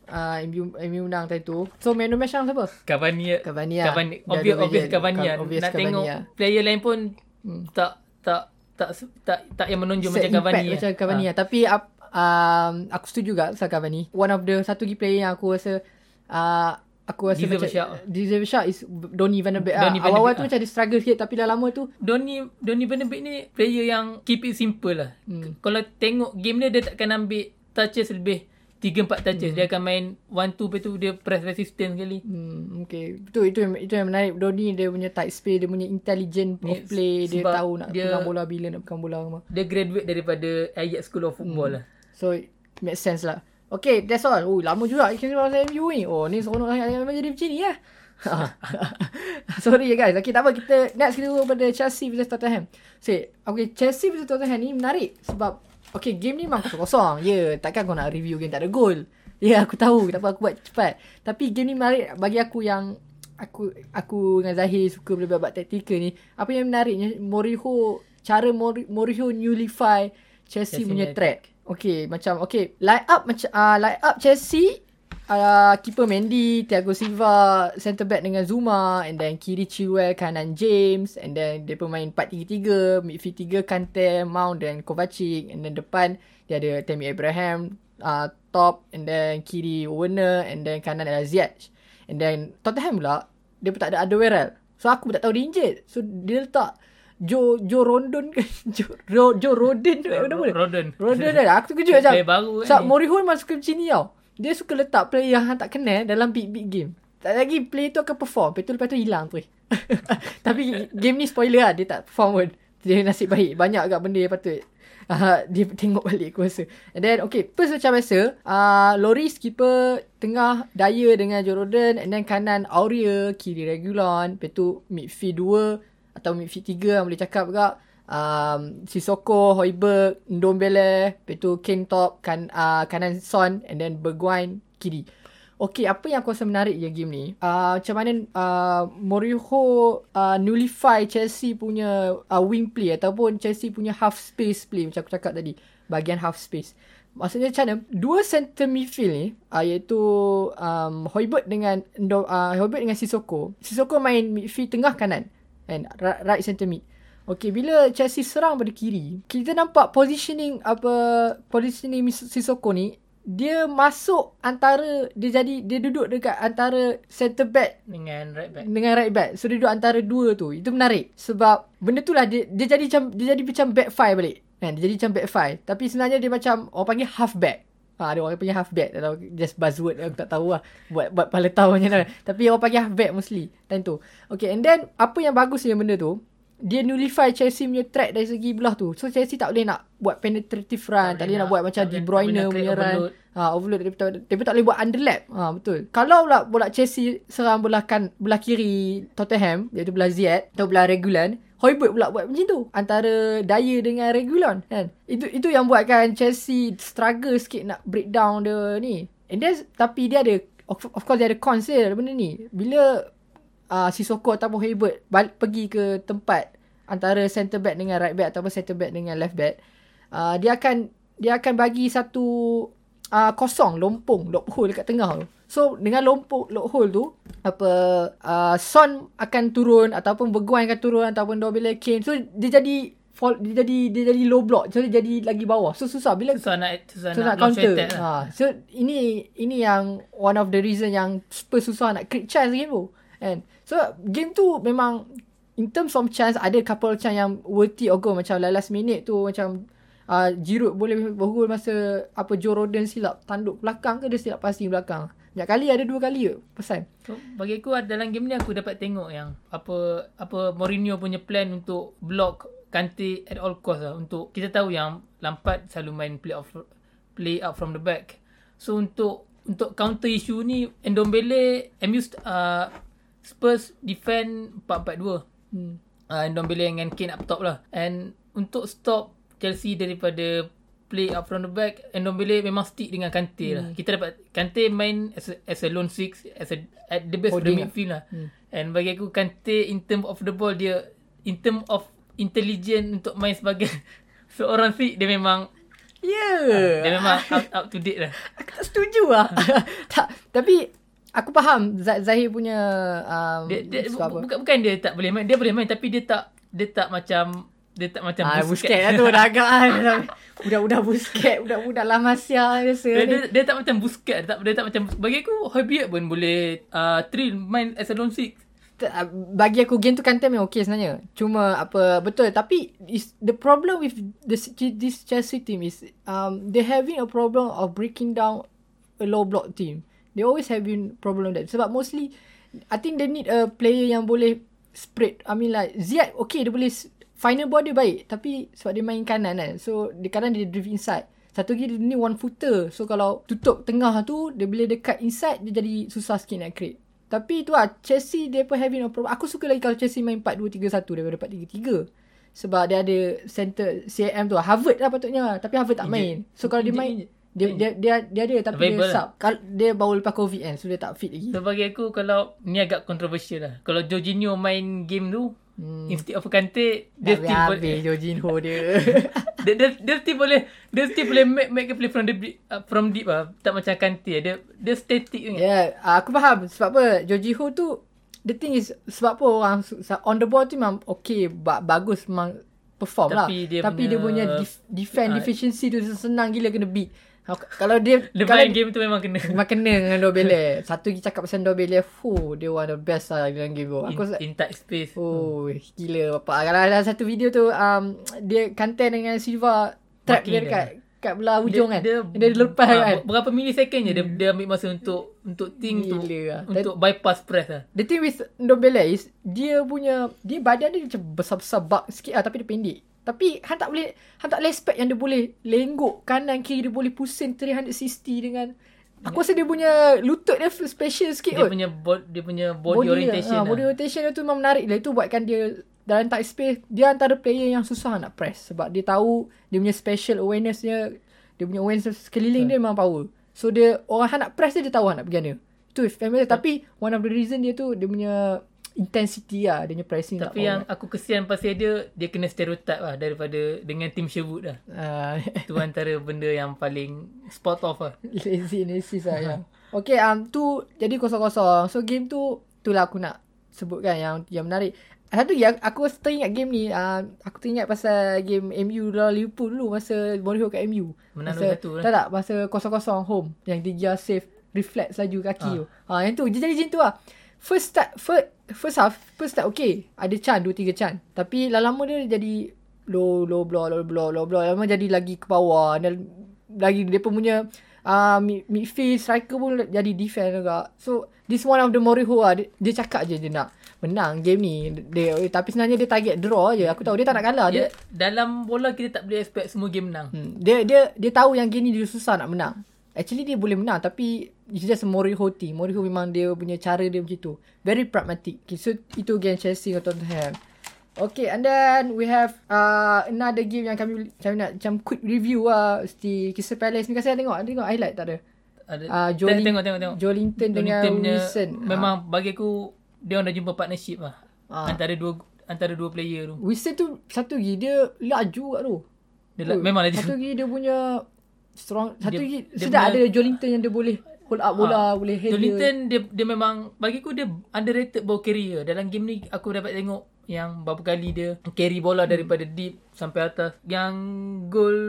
uh, MU, MU menang tadi tu. So man of the match sekarang siapa? Cavani Cavani lah. Cavani obvious obvious. Cavani lah. Obvious Nak Cavani tengok lah. player lain pun Hmm. tak tak tak tak tak yang menonjol Set macam Cavani. macam lah. Cavani Ah. lah. Tapi up, um, aku setuju juga pasal Cavani. One of the satu lagi player yang aku rasa uh, aku rasa a macam deserve a is Donny van der Beek. Donny Ah. der Awal-awal tu ah. macam dia struggle sikit tapi dah lama tu Donny Donny van der Beek ni player yang keep it simple lah. Hmm. Kalau tengok game dia dia takkan ambil touches lebih 3 4 touches. Hmm. Dia akan main 1 2 lepas tu dia press resistance sekali. Hmm, okay. Itu itu yang itu yang menarik. Donny dia punya tight space, dia punya intelligent of play, dia tahu nak dia- pegang bola bila nak pegang bola. Dia graduate daripada Ajax School of Football lah. So it makes sense lah. Okay, that's all. Oh, lama juga kita pasal MU ni. Oh, ni seronok sangat memang jadi macam ni lah. Sorry ya guys. Okay, tak apa. Kita next kita dulu pada Chelsea versus Tottenham. Say, okay, Chelsea versus Tottenham ni menarik sebab okay, game ni memang kosong-kosong. Ya, yeah, takkan kau nak review game tak ada gol. Ya, yeah, aku tahu. Tak apa aku buat cepat. Tapi game ni menarik bagi aku yang aku aku dengan Zahir suka bab-bab taktikal ni. Apa yang menariknya Mourinho cara Mourinho newlify Chelsea, Chelsea punya punya track. Okay, macam okay, line up macam uh, line up Chelsea uh, keeper Mendy, Thiago Silva, centre back dengan Zuma and then kiri Chilwell, kanan James and then dia pemain 4-3-3, midfield 3 Kante, Mount dan Kovacic and then depan dia ada Tammy Abraham, uh, top and then kiri Werner and then kanan adalah Ziyech. And then Tottenham pula dia pun tak ada Alderweireld. So aku pun tak tahu injured. So dia letak Joe Joe Rondon ke? Joe Ro, Joe Roden tu nama dia Rodon. Roden dah aku terkejut macam Player baru kan Sebab ni. Moriho memang suka macam tau. Dia suka letak player yang hang tak kenal Dalam big big game. Tak lagi player tu akan perform. Lepas tu lepas tu hilang tu Tapi game ni spoiler lah Dia tak perform pun. Dia nasib baik. Banyak agak benda yang patut Uh, dia tengok balik aku rasa And then okay First macam biasa uh, Loris keeper Tengah Dyer dengan Jordan And then kanan Aurea Kiri Regulon Lepas tu midfield 2 Atau midfield 3 yang boleh cakap juga um, Sissoko Hoiberg Ndombele Lepas tu Kane top kan, uh, Kanan Son And then Bergwijn Kiri Okay, apa yang aku rasa menarik je game ni? Uh, macam mana uh, Mourinho uh, nullify Chelsea punya uh, wing play ataupun Chelsea punya half space play macam aku cakap tadi. Bahagian half space. Maksudnya macam mana? Dua center midfield ni uh, iaitu um, Hoiberg dengan uh, Hoiberg dengan Sissoko. Sissoko main midfield tengah kanan and right, center mid. Okay, bila Chelsea serang pada kiri, kita nampak positioning apa positioning Sissoko ni dia masuk antara dia jadi dia duduk dekat antara center back Dengan right back. dengan right back. So dia duduk antara dua tu. Itu menarik sebab benda tu lah dia, dia jadi macam dia jadi macam back five balik. Kan? Dia jadi macam back five. Tapi sebenarnya dia macam orang panggil half back. Ha, ada orang panggil half back. Tak tahu, just buzzword aku tak tahu lah. Buat, buat pala tahu macam mana. Tapi orang panggil half back mostly. Time tu. Okay and then apa yang bagus dengan benda tu. Dia nullify Chelsea punya track dari segi belah tu. So Chelsea tak boleh nak buat penetrative run. Tak, tak boleh nak, buat macam De Bruyne nak punya run. overload. Ha, overload tak, dia tak boleh buat underlap. Ha, betul. Kalau pula bola Chelsea serang belah kan belah kiri Tottenham iaitu belah Ziyech atau belah Regulon, Hoiberg pula buat macam tu antara Dyer dengan Regulon kan. Itu itu yang buatkan Chelsea struggle sikit nak break down dia ni. And then tapi dia ada of, of course dia ada cons dia benda ni. Bila uh, Sissoko ataupun Hoiberg balik pergi ke tempat antara centre back dengan right back ataupun centre back dengan left back, uh, dia akan dia akan bagi satu uh, kosong lompong loop hole dekat tengah tu. So dengan lompong loop hole tu apa uh, Son akan turun ataupun Bergwijn akan turun ataupun Dobele Kane. So dia jadi fall, dia jadi dia jadi low block. So dia jadi lagi bawah. So susah bila Susah nak susah so nak, nak, counter. attack lah. Ha, so ini ini yang one of the reason yang Spurs susah nak create chance game tu. And so game tu memang in terms of chance ada couple chance yang worthy or go macam last minute tu macam uh, Giroud boleh bergol masa apa Joe Roden silap tanduk belakang ke dia silap passing belakang. Banyak kali ada dua kali ke pesan. So, bagi aku dalam game ni aku dapat tengok yang apa apa Mourinho punya plan untuk block Kante at all cost lah untuk kita tahu yang Lampard selalu main play off play out from the back. So untuk untuk counter issue ni Ndombele MU uh, Spurs defend 4-4-2. Hmm. uh, Ndombele dengan Kane up top lah. And untuk stop Chelsea daripada play up from the back, Ndombele memang stick dengan Kante lah. Kita dapat Kante main as a, as a lone six, as a at the best of the lah. midfield lah. And bagi aku Kante in term of the ball dia in term of intelligent untuk main sebagai seorang six dia memang Yeah. dia memang up, up to date lah. Aku tak setuju lah. tak, tapi aku faham Zahir punya um, Dia, dia bu- bukan bukan dia tak boleh main, dia boleh main tapi dia tak dia tak macam dia tak macam Ah, Busquets lah tu dah agak kan. Budak-budak Busquets, budak-budak La Masia biasa Dia, ni. dia, dia tak macam Busquets dia tak, dia tak macam bagi aku Hoybier pun boleh uh, Trill main as a six ah, Bagi aku game tu Kante memang okey sebenarnya. Cuma apa betul tapi is the problem with this this Chelsea team is um they having a problem of breaking down a low block team. They always having problem that sebab mostly I think they need a player yang boleh spread. I mean like Ziyech okay dia boleh final ball dia baik tapi sebab dia main kanan kan. So dia kadang dia drift inside. Satu lagi dia ni one footer. So kalau tutup tengah tu dia bila dekat inside dia jadi susah sikit nak create. Tapi tu lah Chelsea dia pun having a problem. Aku suka lagi kalau Chelsea main 4-2-3-1 daripada 4-3-3. Sebab dia ada center CM tu. Harvard lah patutnya. Tapi Harvard tak main. So kalau dia main dia, dia, dia, dia ada tapi Available dia lah. sub. Kal- dia baru lepas COVID kan. So dia tak fit lagi. So bagi aku kalau ni agak controversial lah. Kalau Jorginho main game tu hmm. instead of Kante dia still habis boleh Jorginho dia. dia, dia, dia still boleh dia still boleh make, make a play from the deep, uh, from deep lah. Tak macam Kante dia dia static sangat. yeah, aku faham. Sebab apa? Jorginho tu, the thing is, sebab apa orang, on the ball tu memang okay, ba- bagus memang perform Tapi lah. dia Tapi punya- dia punya def- defend Ah. deficiency tu senang gila kena beat. Ha, Kalau dia Dia kalau main game tu memang kena. Memang kena dengan Dobele. Satu lagi cakap pasal Dobele. Fuh, dia one of the best lah dalam game tu. Aku in, in tight space. Oh, gila bapak. Kalau ada satu video tu um, dia kanten dengan Silva trap dia dia. dekat kat belah hujung kan. Dia, Dia, dia lepas ah, kan. Berapa milisecond je dia, dia ambil masa untuk untuk think tu. Lah. Untuk bypass press lah. The thing with Ndombele is dia punya dia badan dia macam besar-besar bug sikit lah tapi dia pendek. Tapi Han tak boleh Han tak boleh expect yang dia boleh lenggok kanan kiri dia boleh pusing 360 dengan Aku rasa dia punya lutut dia special sikit Dia kot. punya bo- dia punya body, orientation ha, lah. Body orientation dia tu memang menarik lah. Itu buatkan dia dalam tight space dia antara player yang susah nak press sebab dia tahu dia punya special awareness dia dia punya awareness sekeliling dia memang power. So dia orang nak press dia dia tahu nak pergi mana. Itu familiar tapi one of the reason dia tu dia punya intensity lah dia punya pressing tak Tapi yang aku kesian pasal dia dia kena stereotype lah daripada dengan tim Sherwood lah. uh, Tu antara benda yang paling spot off lah. lazy analysis lah ya. Okay um tu jadi kosong-kosong. So game tu itulah aku nak sebutkan yang yang menarik. Satu lagi aku, teringat game ni uh, aku teringat pasal game MU lawan Liverpool dulu masa Mourinho kat MU. Menang masa, 2-1 lah. Tak tak masa kosong-kosong home yang dia save reflex laju kaki tu. Ha yang tu dia jadi macam tu lah. First start first first half first start okay. Ada chan 2 3 chan. Tapi lama-lama dia jadi low low blow low blow low blow lama jadi lagi ke bawah dan lagi dia pun punya uh, mid, midfield striker pun jadi defend juga. So this one of the Mourinho lah dia, dia cakap je dia nak menang game ni dia eh, tapi sebenarnya dia target draw je. Aku tahu dia tak nak kalah dia. Dia, dalam bola kita tak boleh expect semua game menang. Hmm, dia dia dia tahu yang game ni dia susah nak menang. Actually dia boleh menang tapi it's just a Mourinho team. Mourinho memang dia punya cara dia macam tu. Very pragmatic. Okay, so itu game Chelsea dengan Tottenham. Okay, and then we have uh, another game yang kami kami nak macam quick review lah. Mesti Crystal Palace ni kasi tengok. Tengok highlight tak ada. Ada uh, Joelin- tengok tengok tengok. Joelinton dengan Joelinton punya Wilson. Memang bagi aku dia orang dah jumpa partnership lah. Ah. Antara dua antara dua player tu. Wilson tu satu lagi dia laju kat tu. Dia la- memang laju. Satu lagi dia punya strong. Satu Dia- lagi dia sedap punya- ada Joelinton yang dia boleh hold up bola, boleh header. Jolinton dia dia memang bagi aku dia underrated ball carrier. Dalam game ni aku dapat tengok yang berapa kali dia carry bola daripada deep sampai atas. Yang gol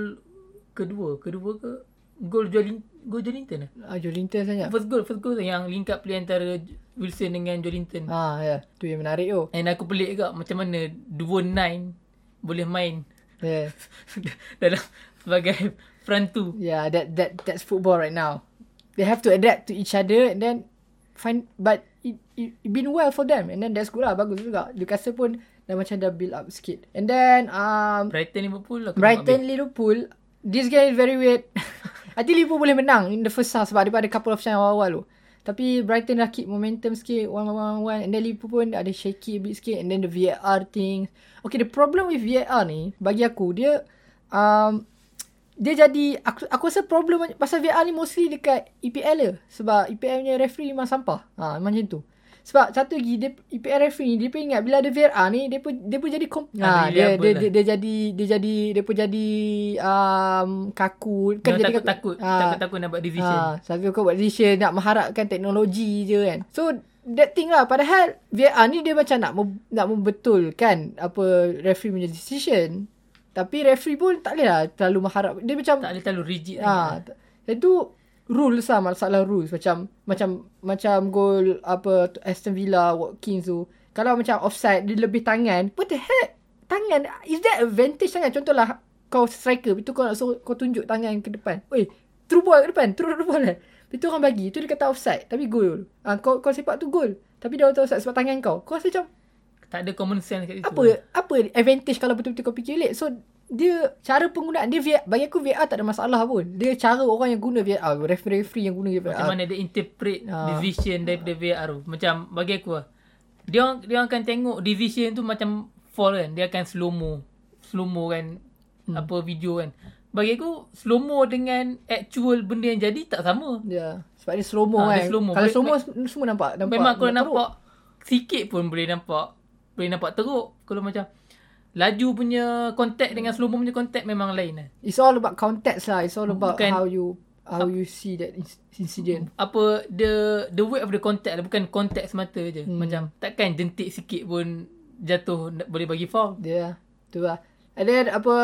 kedua, kedua ke? Gol Jolin gol Jolinton lah. Ah, Joelinton saja. First goal, first goal yang link up play antara Wilson dengan Jolinton. Ah ya, tu yang menarik tu. And aku pelik juga macam mana dua nine boleh main Yeah. dalam sebagai front two. Yeah, that that that's football right now. They have to adapt to each other and then find but it, it, it been well for them and then that's good lah bagus juga. Newcastle pun dah macam dah build up sikit. And then um Brighton Liverpool aku Brighton Liverpool this game is very weird. I think Liverpool boleh menang in the first half sebab dia ada couple of chance awal-awal tu. Tapi Brighton dah keep momentum sikit one one one one and then Liverpool pun ada shaky a bit sikit and then the VAR thing. Okay the problem with VAR ni bagi aku dia um, dia jadi aku aku rasa problem pasal VAR ni mostly dekat EPL je sebab EPL punya referee memang sampah. Ha memang macam tu. Sebab satu lagi dia EPL referee ni dia pun ingat bila ada VAR ni dia pun dia pun jadi kom- ha, dia, Unreliable dia, lah. dia, dia jadi dia jadi dia pun jadi um, kaku Kan dia jadi takut takut Ah, takut takut nak buat decision. Ha, sampai kau buat decision nak mengharapkan teknologi je kan. So that thing lah padahal VAR ni dia macam nak mem- nak membetulkan apa referee punya decision. Tapi referee pun tak boleh lah terlalu mengharap. Dia macam Tak boleh terlalu rigid. Ha, t- itu rules lah masalah rules macam macam macam gol apa Aston Villa Watkins tu. Kalau macam offside dia lebih tangan, what the heck? Tangan is that advantage sangat contohlah kau striker itu kau nak suruh kau tunjuk tangan ke depan. Oi, through ball ke depan, through ball kan. Itu orang bagi, itu dia kata offside tapi gol. Ha, kau kau sepak tu gol. Tapi dia kata offside sebab tangan kau. Kau rasa macam Tak ada common sense kat situ. apa apa advantage kalau betul-betul kau fikir late. So dia cara penggunaan dia VR, bagi aku VR tak ada masalah pun. Dia cara orang yang guna VR, referee-referee yang guna VR. Macam mana dia interpret Ah. decision daripada VAR tu. Macam bagi aku lah. Dia orang, dia orang akan tengok decision tu macam fall kan. Dia akan slow mo. Slow mo kan. Hmm. Apa video kan. Bagi aku slow mo dengan actual benda yang jadi tak sama. Dia sebab dia slow mo Ah, kan. dia slow mo. Kalau Boleh- slow mo semua nampak nampak. Memang kalau teruk. nampak sikit pun boleh nampak. Boleh nampak teruk. Kalau macam laju punya contact dengan slow punya contact memang lain lah. It's all about context lah. It's all about Bukan- how you how you see that inc- incident. apa the the way of the contact lah bukan contact semata je hmm. macam takkan jentik sikit pun jatuh boleh bagi foul Dia tu lah. And then apa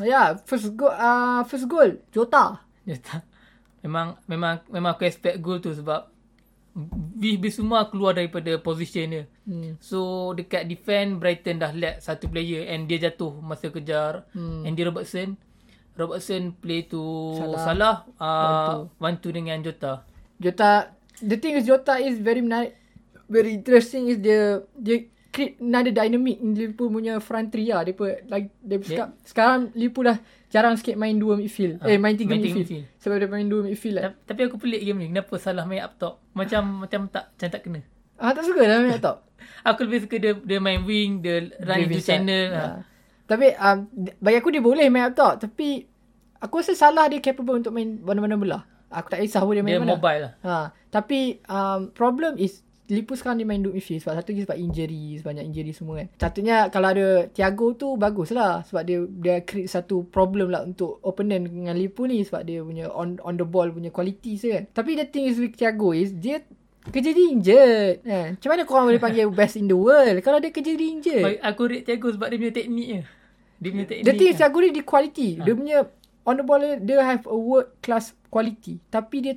ya yeah, first goal uh, first goal Jota. Jota. Memang memang memang aku expect goal tu sebab Bissouma keluar daripada position dia. Hmm. So dekat defend Brighton dah let satu player and dia jatuh masa kejar Hmm. Andy Robertson. Robertson play to Salah. Salah, uh, one two dengan Jota. Jota the thing is Jota is very menarik very interesting is dia dia create another dynamic in Liverpool punya front three lah. Pun like dia yeah. sekarang Liverpool dah jarang sikit main dua midfield. Ah, eh main tiga main tiga midfield. midfield. Sebab dia main dua midfield lah. Ta- Tapi aku pelik game ni. Kenapa Salah main up top? Macam macam tak macam tak kena. Ah tak suka dah main top. Aku lebih suka dia dia main wing, dia run into channel. Ha. Ha. Tapi um, bagi aku dia boleh main up top tapi aku rasa salah dia capable untuk main mana-mana belah. Aku tak kisah pun dia main Dia mana. mobile lah. Ha, tapi um, problem is Liverpool sekarang dia main duk midfield sebab satu lagi sebab injury, sebanyak injury semua kan. Satunya kalau ada Thiago tu bagus lah sebab dia dia create satu problem lah untuk opponent dengan Liverpool ni sebab dia punya on on the ball punya quality je kan. Tapi the thing is with Thiago is dia kerja dia injured. Kan? Macam mana korang boleh panggil best in the world kalau dia kerja dia injured? Aku rate Thiago sebab dia punya teknik je. Dia punya teknik. The thing is. Thiago ni dia quality. Ha. Dia punya on the ball dia have a world class quality. Tapi dia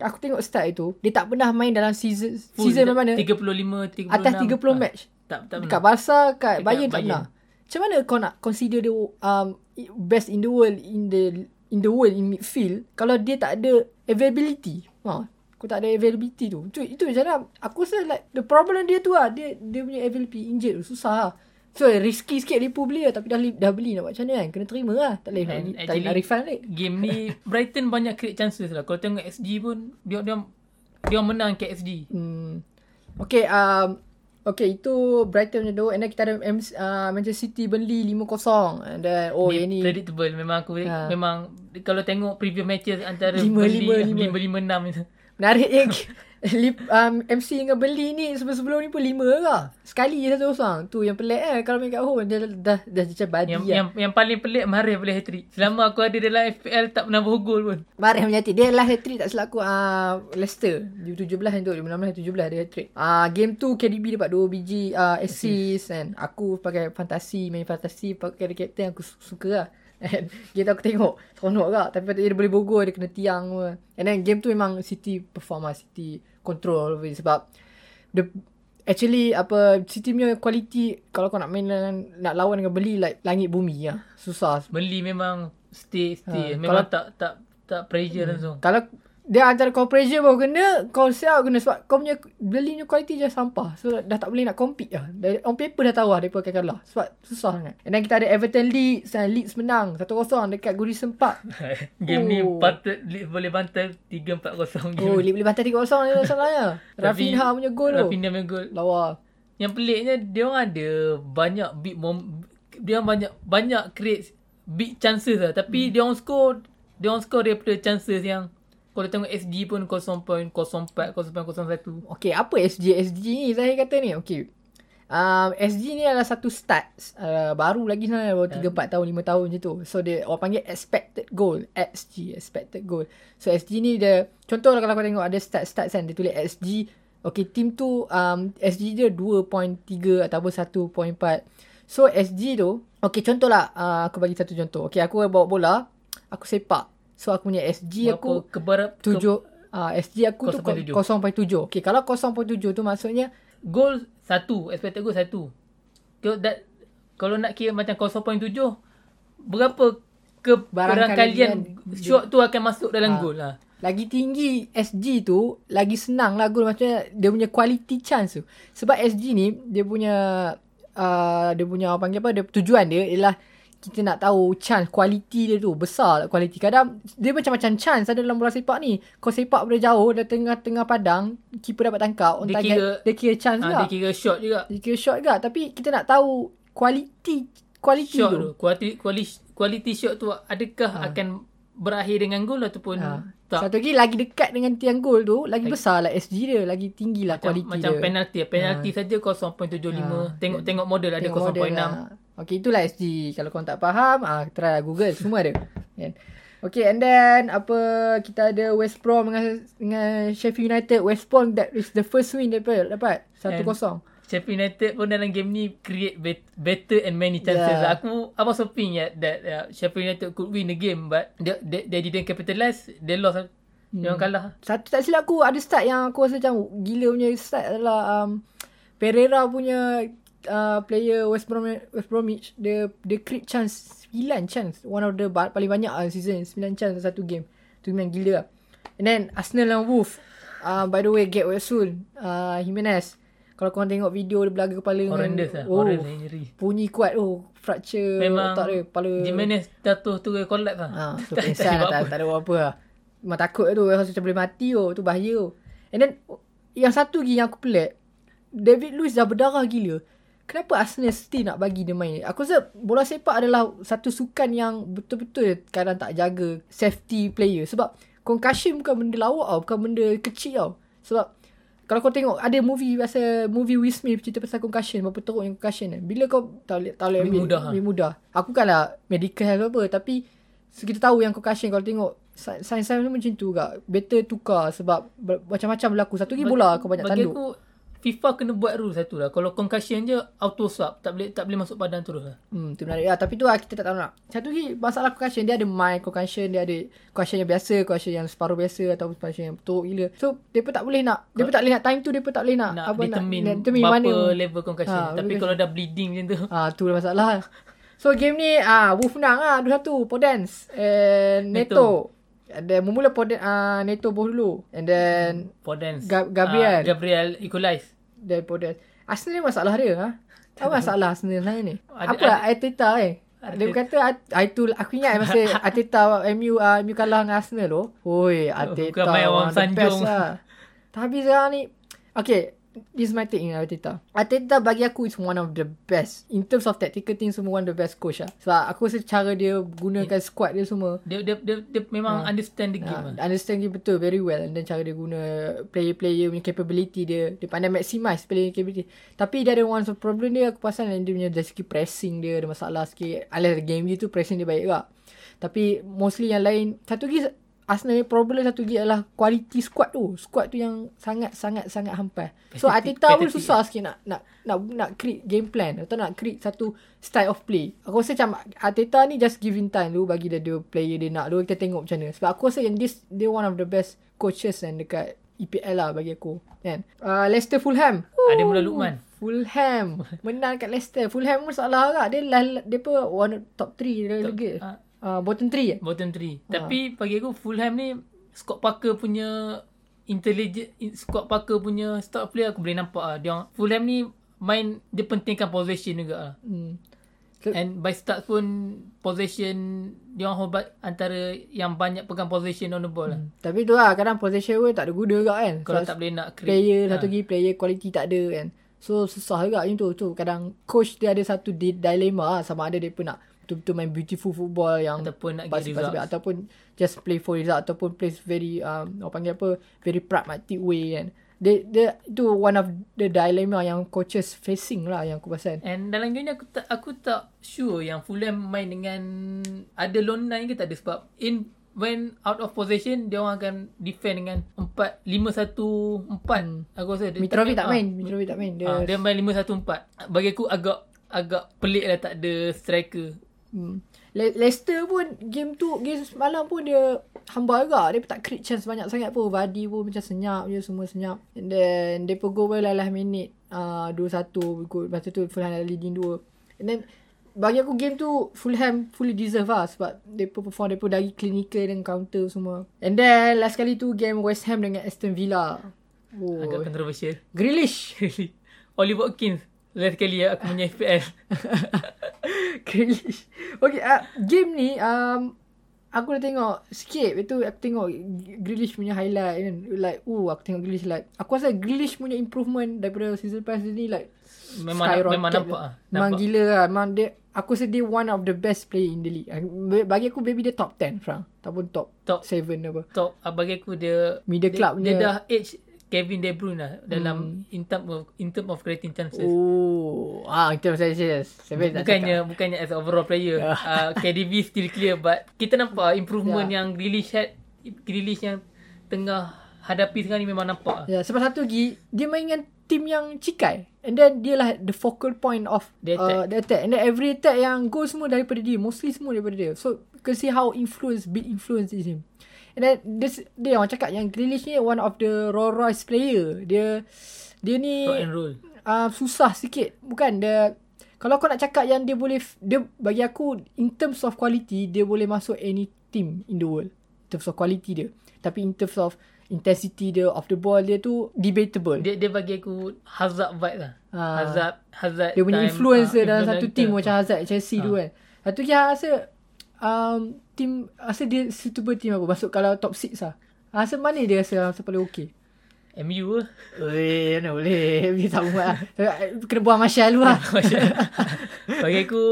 aku tengok start itu dia tak pernah main dalam season Full season mana 35, 36. atas 30 Ah, match. Tak tak Dekat. Barca, kat Dekat Bayern tak Bayern. pernah. Macam mana kau nak consider dia um, best in the world in the in the world in midfield kalau dia tak ada availability? Ha, aku tak ada availability tu. Itu itu macam mana? Aku rasa like the problem dia tu lah. Dia dia punya availability injured susah lah. So risky sikit Liverpool beli lah Tapi dah, dah beli nak buat macam mana kan Kena terima lah Tak boleh nak, tak nak refund balik Game ni Brighton banyak create chances lah. Kalau tengok XG pun dia dia dia menang ke XG. Hmm. Okay, um, okay itu Brighton punya dua. And then kita ada M, uh, Manchester City Burnley 5-0. And then, oh dia yang ni. predictable memang aku Ha. memang kalau tengok preview matches antara Lima, Burnley, lima, lima. 5 5 6 Menarik yang Lip, um, MC dengan Burnley ni sebelum-sebelum ni pun 5 lah. Sekali je satu kosong. Tu yang pelik kan. Kalau main kat home, dia dah, dah, dah macam badi yang, lah. yang yang paling pelik Mahrez boleh hat-trick. Selama aku ada dalam FPL tak pernah bergol pun. Marah menyati. Dia last hat-trick tak silap aku. Uh, Leicester. 2017 yang tu. 2016, 17 dia hat-trick. Uh, game tu KDB dapat 2 biji uh, assist kan. Aku pakai fantasi. Main fantasi. Pakai dia captain. Aku su- suka lah. And tu aku tengok. Seronok kak. Tapi dia boleh bogor. Dia kena tiang semua. And then game tu memang City perform lah. City control. Sebab the Actually apa City punya quality kalau kau nak main dengan, nak lawan dengan beli like langit bumi lah. Susah. Beli memang stay stay. Ha, memang kalau- tak tak tak pressure Hmm. langsung. Kalau dia antara kau pressure baru kena, kau siap kena sebab kau punya beli punya quality je sampah. So dah tak boleh nak compete lah. Dari, on paper dah tahu lah mereka akan kalah. Sebab susah sangat. And then kita ada Everton Leeds. Dan Leeds menang 1-0 dekat Goodison Park. game ni Oh. patut Leeds boleh bantai 3-4-0 game. Oh, Leeds boleh bantai 3-0 ni masalahnya. Rafinha punya gol tu. Rafinha punya gol. Lawa. Yang peliknya dia orang ada banyak big mom dia orang banyak banyak create big chances lah tapi hmm. dia orang score dia orang score daripada chances yang kalau tengok SG pun 0.04 0.01 Okay, apa SG? SG ni Zahir kata ni. Okay. Um, SG ni adalah satu stats uh, baru lagi sebenarnya baru 3 4 tahun 5 tahun je tu. So dia orang panggil expected goal, XG, expected goal. So SG ni dia contoh kalau kau tengok ada stats stats kan dia tulis XG Okay, team tu um, SG dia 2.3 ataupun 1.4. So SG tu, okay contohlah uh, aku bagi satu contoh. Okay, aku bawa bola, aku sepak. So aku punya SG aku Berapa kebarat ke, tujuh uh, SG aku tu 0.7. 0.7. Okey, kalau 0.7 tu maksudnya gol satu expected goal satu kalau, that, kalau nak kira macam 0.7 berapa keberangkalian shot tu akan masuk dalam Ha. gol lah lagi tinggi SG tu lagi senang lah gol maksudnya dia punya quality chance tu. Sebab SG ni dia punya uh, dia punya apa panggil apa dia tujuan dia ialah kita nak tahu chance quality dia tu. Besar tak quality. Kadang dia macam-macam chance ada dalam bola sepak ni. Kau sepak dari jauh dari tengah-tengah padang keeper dapat tangkap. On Dia target kira- dia kira chance ha, juga. dia kira shot juga. Dia kira shot juga. Tapi kita nak tahu quality quality shot tu. tu. Quality, quality, quality shot tu adakah akan berakhir dengan gol ataupun Ha. tak? Satu lagi lagi dekat dengan tiang gol tu lagi besar lah SG dia. Lagi tinggi lah macam, kualiti macam dia. penalti. Penalti saja 0.75 tengok tengok model ada Tengok model 0.6 lah. Okay itulah SG. Kalau korang tak faham ah try lah Google semua ada. Kan? Okay and then apa kita ada West Brom dengan dengan Sheffield United. West Brom that is the first win dapat dapat 1-0. Sheffield United pun dalam game ni create bet- better and many chances. Yeah. Yeah. Aku I was hoping yeah, that uh, Sheffield United could win the game but they, they, they didn't capitalize. They lost. Hmm. Dia orang kalah. Satu tak silap aku ada start yang aku rasa macam gila punya start adalah um, Pereira punya uh, player West Brom West Bromwich dia dia create chance 9 chance one of the ba- paling banyak uh, season 9 chance satu game tu memang gila lah. and then Arsenal dan Wolf uh, by the way get well soon uh, Jimenez kalau korang tengok video dia belaga kepala Horrendous lah. oh, Horrendous injury. bunyi kuat oh fracture Memang otak dia kepala Jimenez jatuh tu collapse lah. Ha, tu Tak- tak lah, tak, tak ada apa lah. Memang takut tu. Rasa macam boleh mati tu. Tu bahaya tu. And then, yang satu lagi yang aku pelik. David Luiz dah berdarah gila. Kenapa Arsenal still nak bagi dia main? Aku rasa bola sepak adalah satu sukan yang betul-betul kadang tak jaga safety player. Sebab concussion bukan benda lawak tau. Bukan benda kecil tau. Sebab kalau kau tengok ada movie pasal movie Will Smith cerita pasal concussion berapa teruk yang concussion kan. Bila kau tak boleh tak boleh ambil- mudah lah. lebih mudah. Aku bukanlah medical health apa tapi so, kita tahu yang concussion kalau tengok sa- sains-sains macam tu juga. Better tukar sebab macam-macam berlaku. Satu lagi bola kau banyak bagi tanduk. aku FIFA kena buat rule satu lah. Kalau concussion je auto swap tak boleh tak boleh masuk badan terus lah. Hmm, tu menarik lah. Tapi tu lah kita tak tahu nak. Satu lagi masalah concussion. Dia ada mild concussion. Dia ada concussion yang biasa. Concussion yang separuh biasa. Atau concussion yang teruk gila. So, dia pun tak boleh nak. Dia pun tak boleh nak time tu. Dia pun tak boleh nak. Nak apa, determine, nak, determine berapa mana. level concussion. Ha, Tapi concussion. kalau dah bleeding macam tu. Ah, tu lah masalah. So game ni ah Wolf menang ah 2-1 Podence and Neto. Neto. And then memula Podence ah Neto ball dulu. And then Podence. Ga- Gabriel. Uh, Gabriel equalize. then Podence. Arsenal ni masalah dia ha. Apa masalah Arsenal ni? Ada- Apa lah Arteta eh? Dia Arteta. kata ah, itu aku ingat masa Arteta MU uh, MU kalah dengan Arsenal tu. Oi, Arteta Bukan main orang sanjung. Lah. Tapi sekarang ni Okay This is my take in Arteta Arteta bagi aku is one of the best. In terms of tactical things Semua one of the best coach lah. Sebab aku rasa cara dia Gunakan squad dia semua. Dia dia dia, dia memang understand the game Uh, lah. understand dia betul very well. And then cara dia guna player-player punya capability dia. Dia pandai maximize player capability. Tapi dia ada one of problem dia aku perasan dia punya dari segi pressing dia ada masalah sikit. Alias game dia tu pressing dia baik juga. Tapi mostly yang lain satu lagi Arsenal ni problem satu lagi adalah quality squad tu squad tu yang sangat-sangat sangat hampas so Arteta pun susah sikit nak nak nak nak create game plan atau nak create satu style of play. Aku rasa macam Arteta ni just giving time dulu bagi dia dia player dia nak dulu kita tengok macam mana. Sebab aku rasa yang this dia one of the best coaches kan dekat EPL lah bagi aku. Kan. Uh, Leicester Fulham. Ada mula Lukman. Fulham menang kat Leicester. Fulham pun salah agak. Dia lah, dia pun one top 3 dia lagi. Ah. Uh, bottom 3 eh? Bottom 3. Tapi bagi aku Fulham ni Scott Parker punya intelligent Scott Parker punya style player aku boleh nampak ah. Dia Fulham ni main dia pentingkan possession juga ah. Hmm. So, And by start pun possession dia orang hobat antara yang banyak pegang possession on the ball lah. tapi tu lah kadang possession pun tak ada guna juga kan. Kalau Sebab tak boleh nak create player ah. satu lagi player quality tak ada kan. So susah juga macam tu. Tu kadang coach dia ada satu di- dilema lah sama ada dia pun nak betul-betul main beautiful football yang Ataupun nak pasti results. baik. ataupun just play for result ataupun play very um orang panggil apa very pragmatic way kan. Dia dia itu one of the dilemma yang coaches facing lah yang aku perasan. And dalam game ni aku tak aku tak sure yang Fulham main dengan ada lone nine ke tak ada sebab in when out of possession dia orang akan defend dengan 4 5 1 4 aku rasa dia Mitrovic tak ah, main, Mitrovic tak main. Dia, ah, dia main 5 1 4 bagi aku agak agak pelik lah tak ada striker Hmm. Le- Leicester pun game tu game semalam pun dia hamba juga. Dia tak create chance banyak sangat pun. Vardy pun macam senyap je semua senyap. And then dia pun go well lah last minute uh, 2-1 ikut. Lepas tu Fulham dah leading 2. And then bagi aku game tu Fulham fully deserve lah sebab pun perform pun dari clinical dan counter semua. And then last kali tu game West Ham dengan Aston Villa. Oh. agak kontroversial Grealish. Oliver Watkins last kali aku punya FPL Grealish. Okay, uh, game ni um, aku dah tengok sikit. Itu aku tengok Grealish punya highlight kan. Like, uh, aku tengok Grealish like. Aku rasa Grealish punya improvement daripada season pass ni like memang skyrocket memang nampak ah Memang nampak gila lah. Memang dia, aku rasa dia one of the best player in the league. Bagi aku, maybe dia top 10, Frank. Ataupun top, Top. 7 apa. top ah, bagi aku dia Middle dia, club dia punya- dah age Kevin De Bruyne lah dalam in term of in term of creating chances Oh. Ah, masih yes. Seven tak bukannya bukannya as overall player uh, KDB still clear but kita nampak improvement Ya. yang Grealish had Grealish yang tengah hadapi sekarang ni memang nampak Ya, sebab satu lagi dia main dengan team yang cikai. And then dia lah the focal point of The attack. Uh, the attack. And then every attack yang go semua daripada dia. Mostly semua daripada dia. So you can see how influence, big influence is him. And then this, dia orang cakap yang Grealish ni one of the Rolls Royce player. Dia dia ni uh, susah sikit. Bukan dia kalau kau nak cakap yang dia boleh dia bagi aku in terms of quality dia boleh masuk any team in the world. In terms of quality dia. Tapi in terms of intensity dia of the ball dia tu debatable. Dia, Dia bagi aku Hazard vibe lah. Ah. Hazard Hazard dia punya time, influence ah, dia dalam influence satu team macam Hazard Chelsea tu kan. Satu lagi rasa um, team rasa dia suitable team aku masuk kalau top 6 lah. Rasa mana dia rasa rasa paling okey. MU lah. Oi, mana boleh. Dia tak buat lah. Kena buang Martial dulu lah. Bagi aku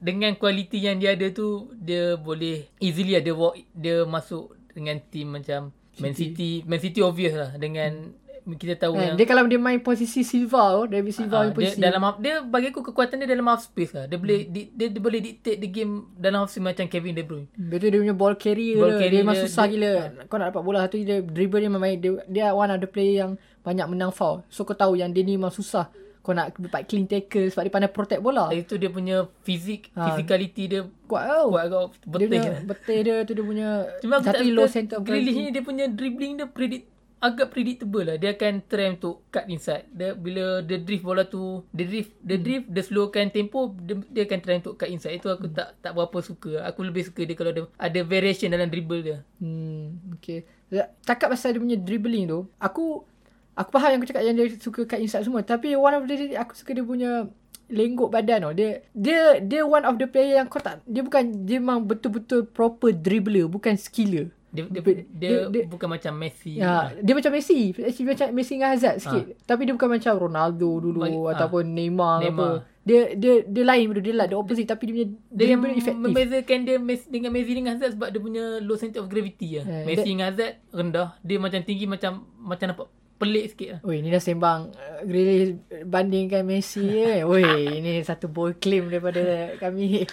dengan kualiti yang dia ada tu dia boleh easily ada walk dia masuk dengan team macam Man City Man City obvious lah dengan kita tahu Kan, yang dia kalau dia main posisi Silva tu, David Silva Ah, punya dia posisi. dalam half- dia bagi aku kekuatan dia dalam half space lah. Dia boleh di, dia, dia boleh dictate the game dalam half space macam Kevin De Bruyne. Betul dia punya ball carrier Ball carry dia, memang dia- susah dia- gila. Kau nak dapat bola satu dia dribble dia memang main dia, dia one of the player yang banyak menang foul. So kau tahu yang dia ni memang susah. Kau nak dapat clean tackle sebab dia pandai protect bola. Lagi tu dia punya fizik, Ah. physicality dia Kuat tau. kuat kau Dia betul. punya lah. betul dia tu dia punya Cuma tapi low center Grealish ni dia punya dribbling dia predict agak predictable lah. Dia akan try untuk cut inside. Dia bila dia drift bola tu, dia drift, dia Hmm. drift, dia slowkan tempo, dia, dia akan try untuk cut inside. Itu aku tak tak berapa suka. Aku lebih suka dia kalau ada ada variation dalam dribble dia. Hmm, okay. Cakap pasal dia punya dribbling tu, aku aku faham yang kau cakap yang dia suka cut inside semua, tapi one of the aku suka dia punya lenggok badan tau. Dia dia dia one of the player yang kau tak dia bukan dia memang betul-betul proper dribbler, bukan skiller. Dia dia, Dia- dia, dia- bukan macam Messi. Ya, dia macam Messi. Actually macam Messi dengan Hazard sikit. Tapi dia bukan macam Ronaldo dulu Bagi- ah. ataupun Neymar, ke Neymar. apa. Dia dia dia lain benda dia lah, dia opposite tapi dia punya Dia dribble efektif. membezakan dia Mes- dengan Messi dengan Hazard sebab dia punya low center of gravity lah. Eh, Messi dia- dengan Hazard rendah. Dia macam tinggi macam macam nampak pelik sikit lah. Oi, ni dah sembang uh, Grealish bandingkan Messi je. Oi, ini satu bold claim daripada kami.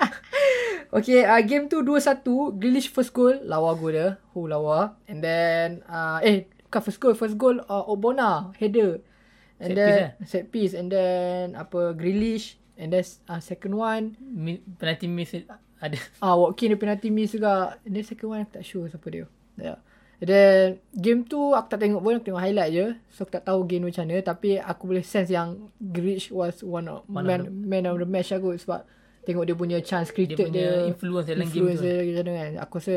okay, uh, game tu 2-1. Grealish first goal. Lawa gol dia. Hu lawa. And then, uh, eh, bukan first goal. First goal, uh, Obona. Header. And Set then, piece, eh? set piece. And then, apa, Grealish. And then, uh, second one. Mi- Penalti miss ada. Ah, Watkins dia penalty miss juga. And then second one aku tak sure siapa dia. Yeah. Then game tu aku tak tengok pun, aku tengok highlight je. So aku tak tahu game macam mana. Tapi aku boleh sense yang Grealish was one of, One of man, man of the match aku. Sebab tengok dia punya chance Dia created punya dia. influence dalam game influence tu. dia macam mana kan. Aku rasa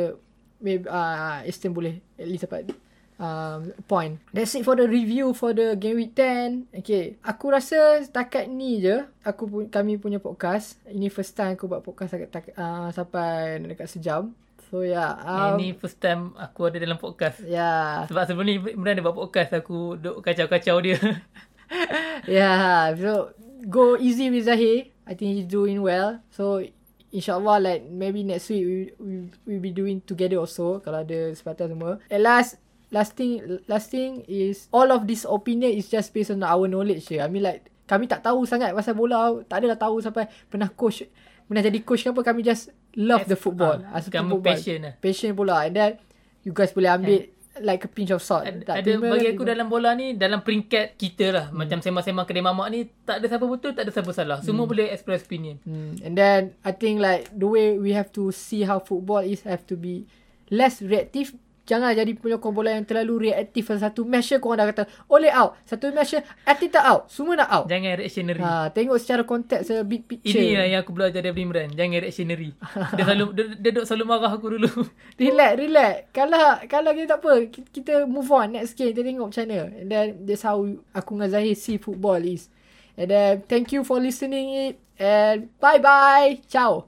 maybe uh, Aston boleh at least dapat um, point. That's it for the review for the game week 10. Okay. Aku rasa setakat ni je aku pu- kami punya podcast. Ini first time aku buat podcast uh, sampai dekat sejam. So yeah. Um, Ini first time aku ada dalam podcast. yeah. Sebab sebelum ni Imran ada buat podcast aku duk kacau-kacau dia. Yeah. So go easy with Zahir. I think he's doing well. So insyaAllah like maybe next week we we we be doing together also kalau ada kesempatan semua. And last last thing last thing is all of this opinion is just based on our knowledge je. I mean like kami tak tahu sangat pasal bola. Tak adalah tahu sampai pernah coach pernah jadi coach ke apa kami just love the football. Ah, As kamu passion lah. Passion bola and then you guys boleh ambil like a pinch of salt. Ada, Tak ada bagi aku dalam bola ni dalam peringkat kita lah hmm. macam sembang-sembang kedai mamak ni tak ada siapa betul tak ada siapa salah semua boleh express opinion Hmm. And then I think like the way we have to see how football is have to be less reactive. Jangan jadi penyokong bola yang terlalu reaktif. Satu match je korang dah kata oleh out. Satu match je Atita out. Semua nak out. jangan reactionary Ha, tengok secara konteks uh, big picture. ini lah yang aku belajar dari Imran jangan reactionary dia selalu dia, dia duk selalu marah aku dulu Relax, relax. Kalau kalau kita tak apa, ki- kita move on next game. Kita tengok macam mana. And then that's how aku dengan Zahir see football is. And then thank you for listening it. And bye bye. Ciao.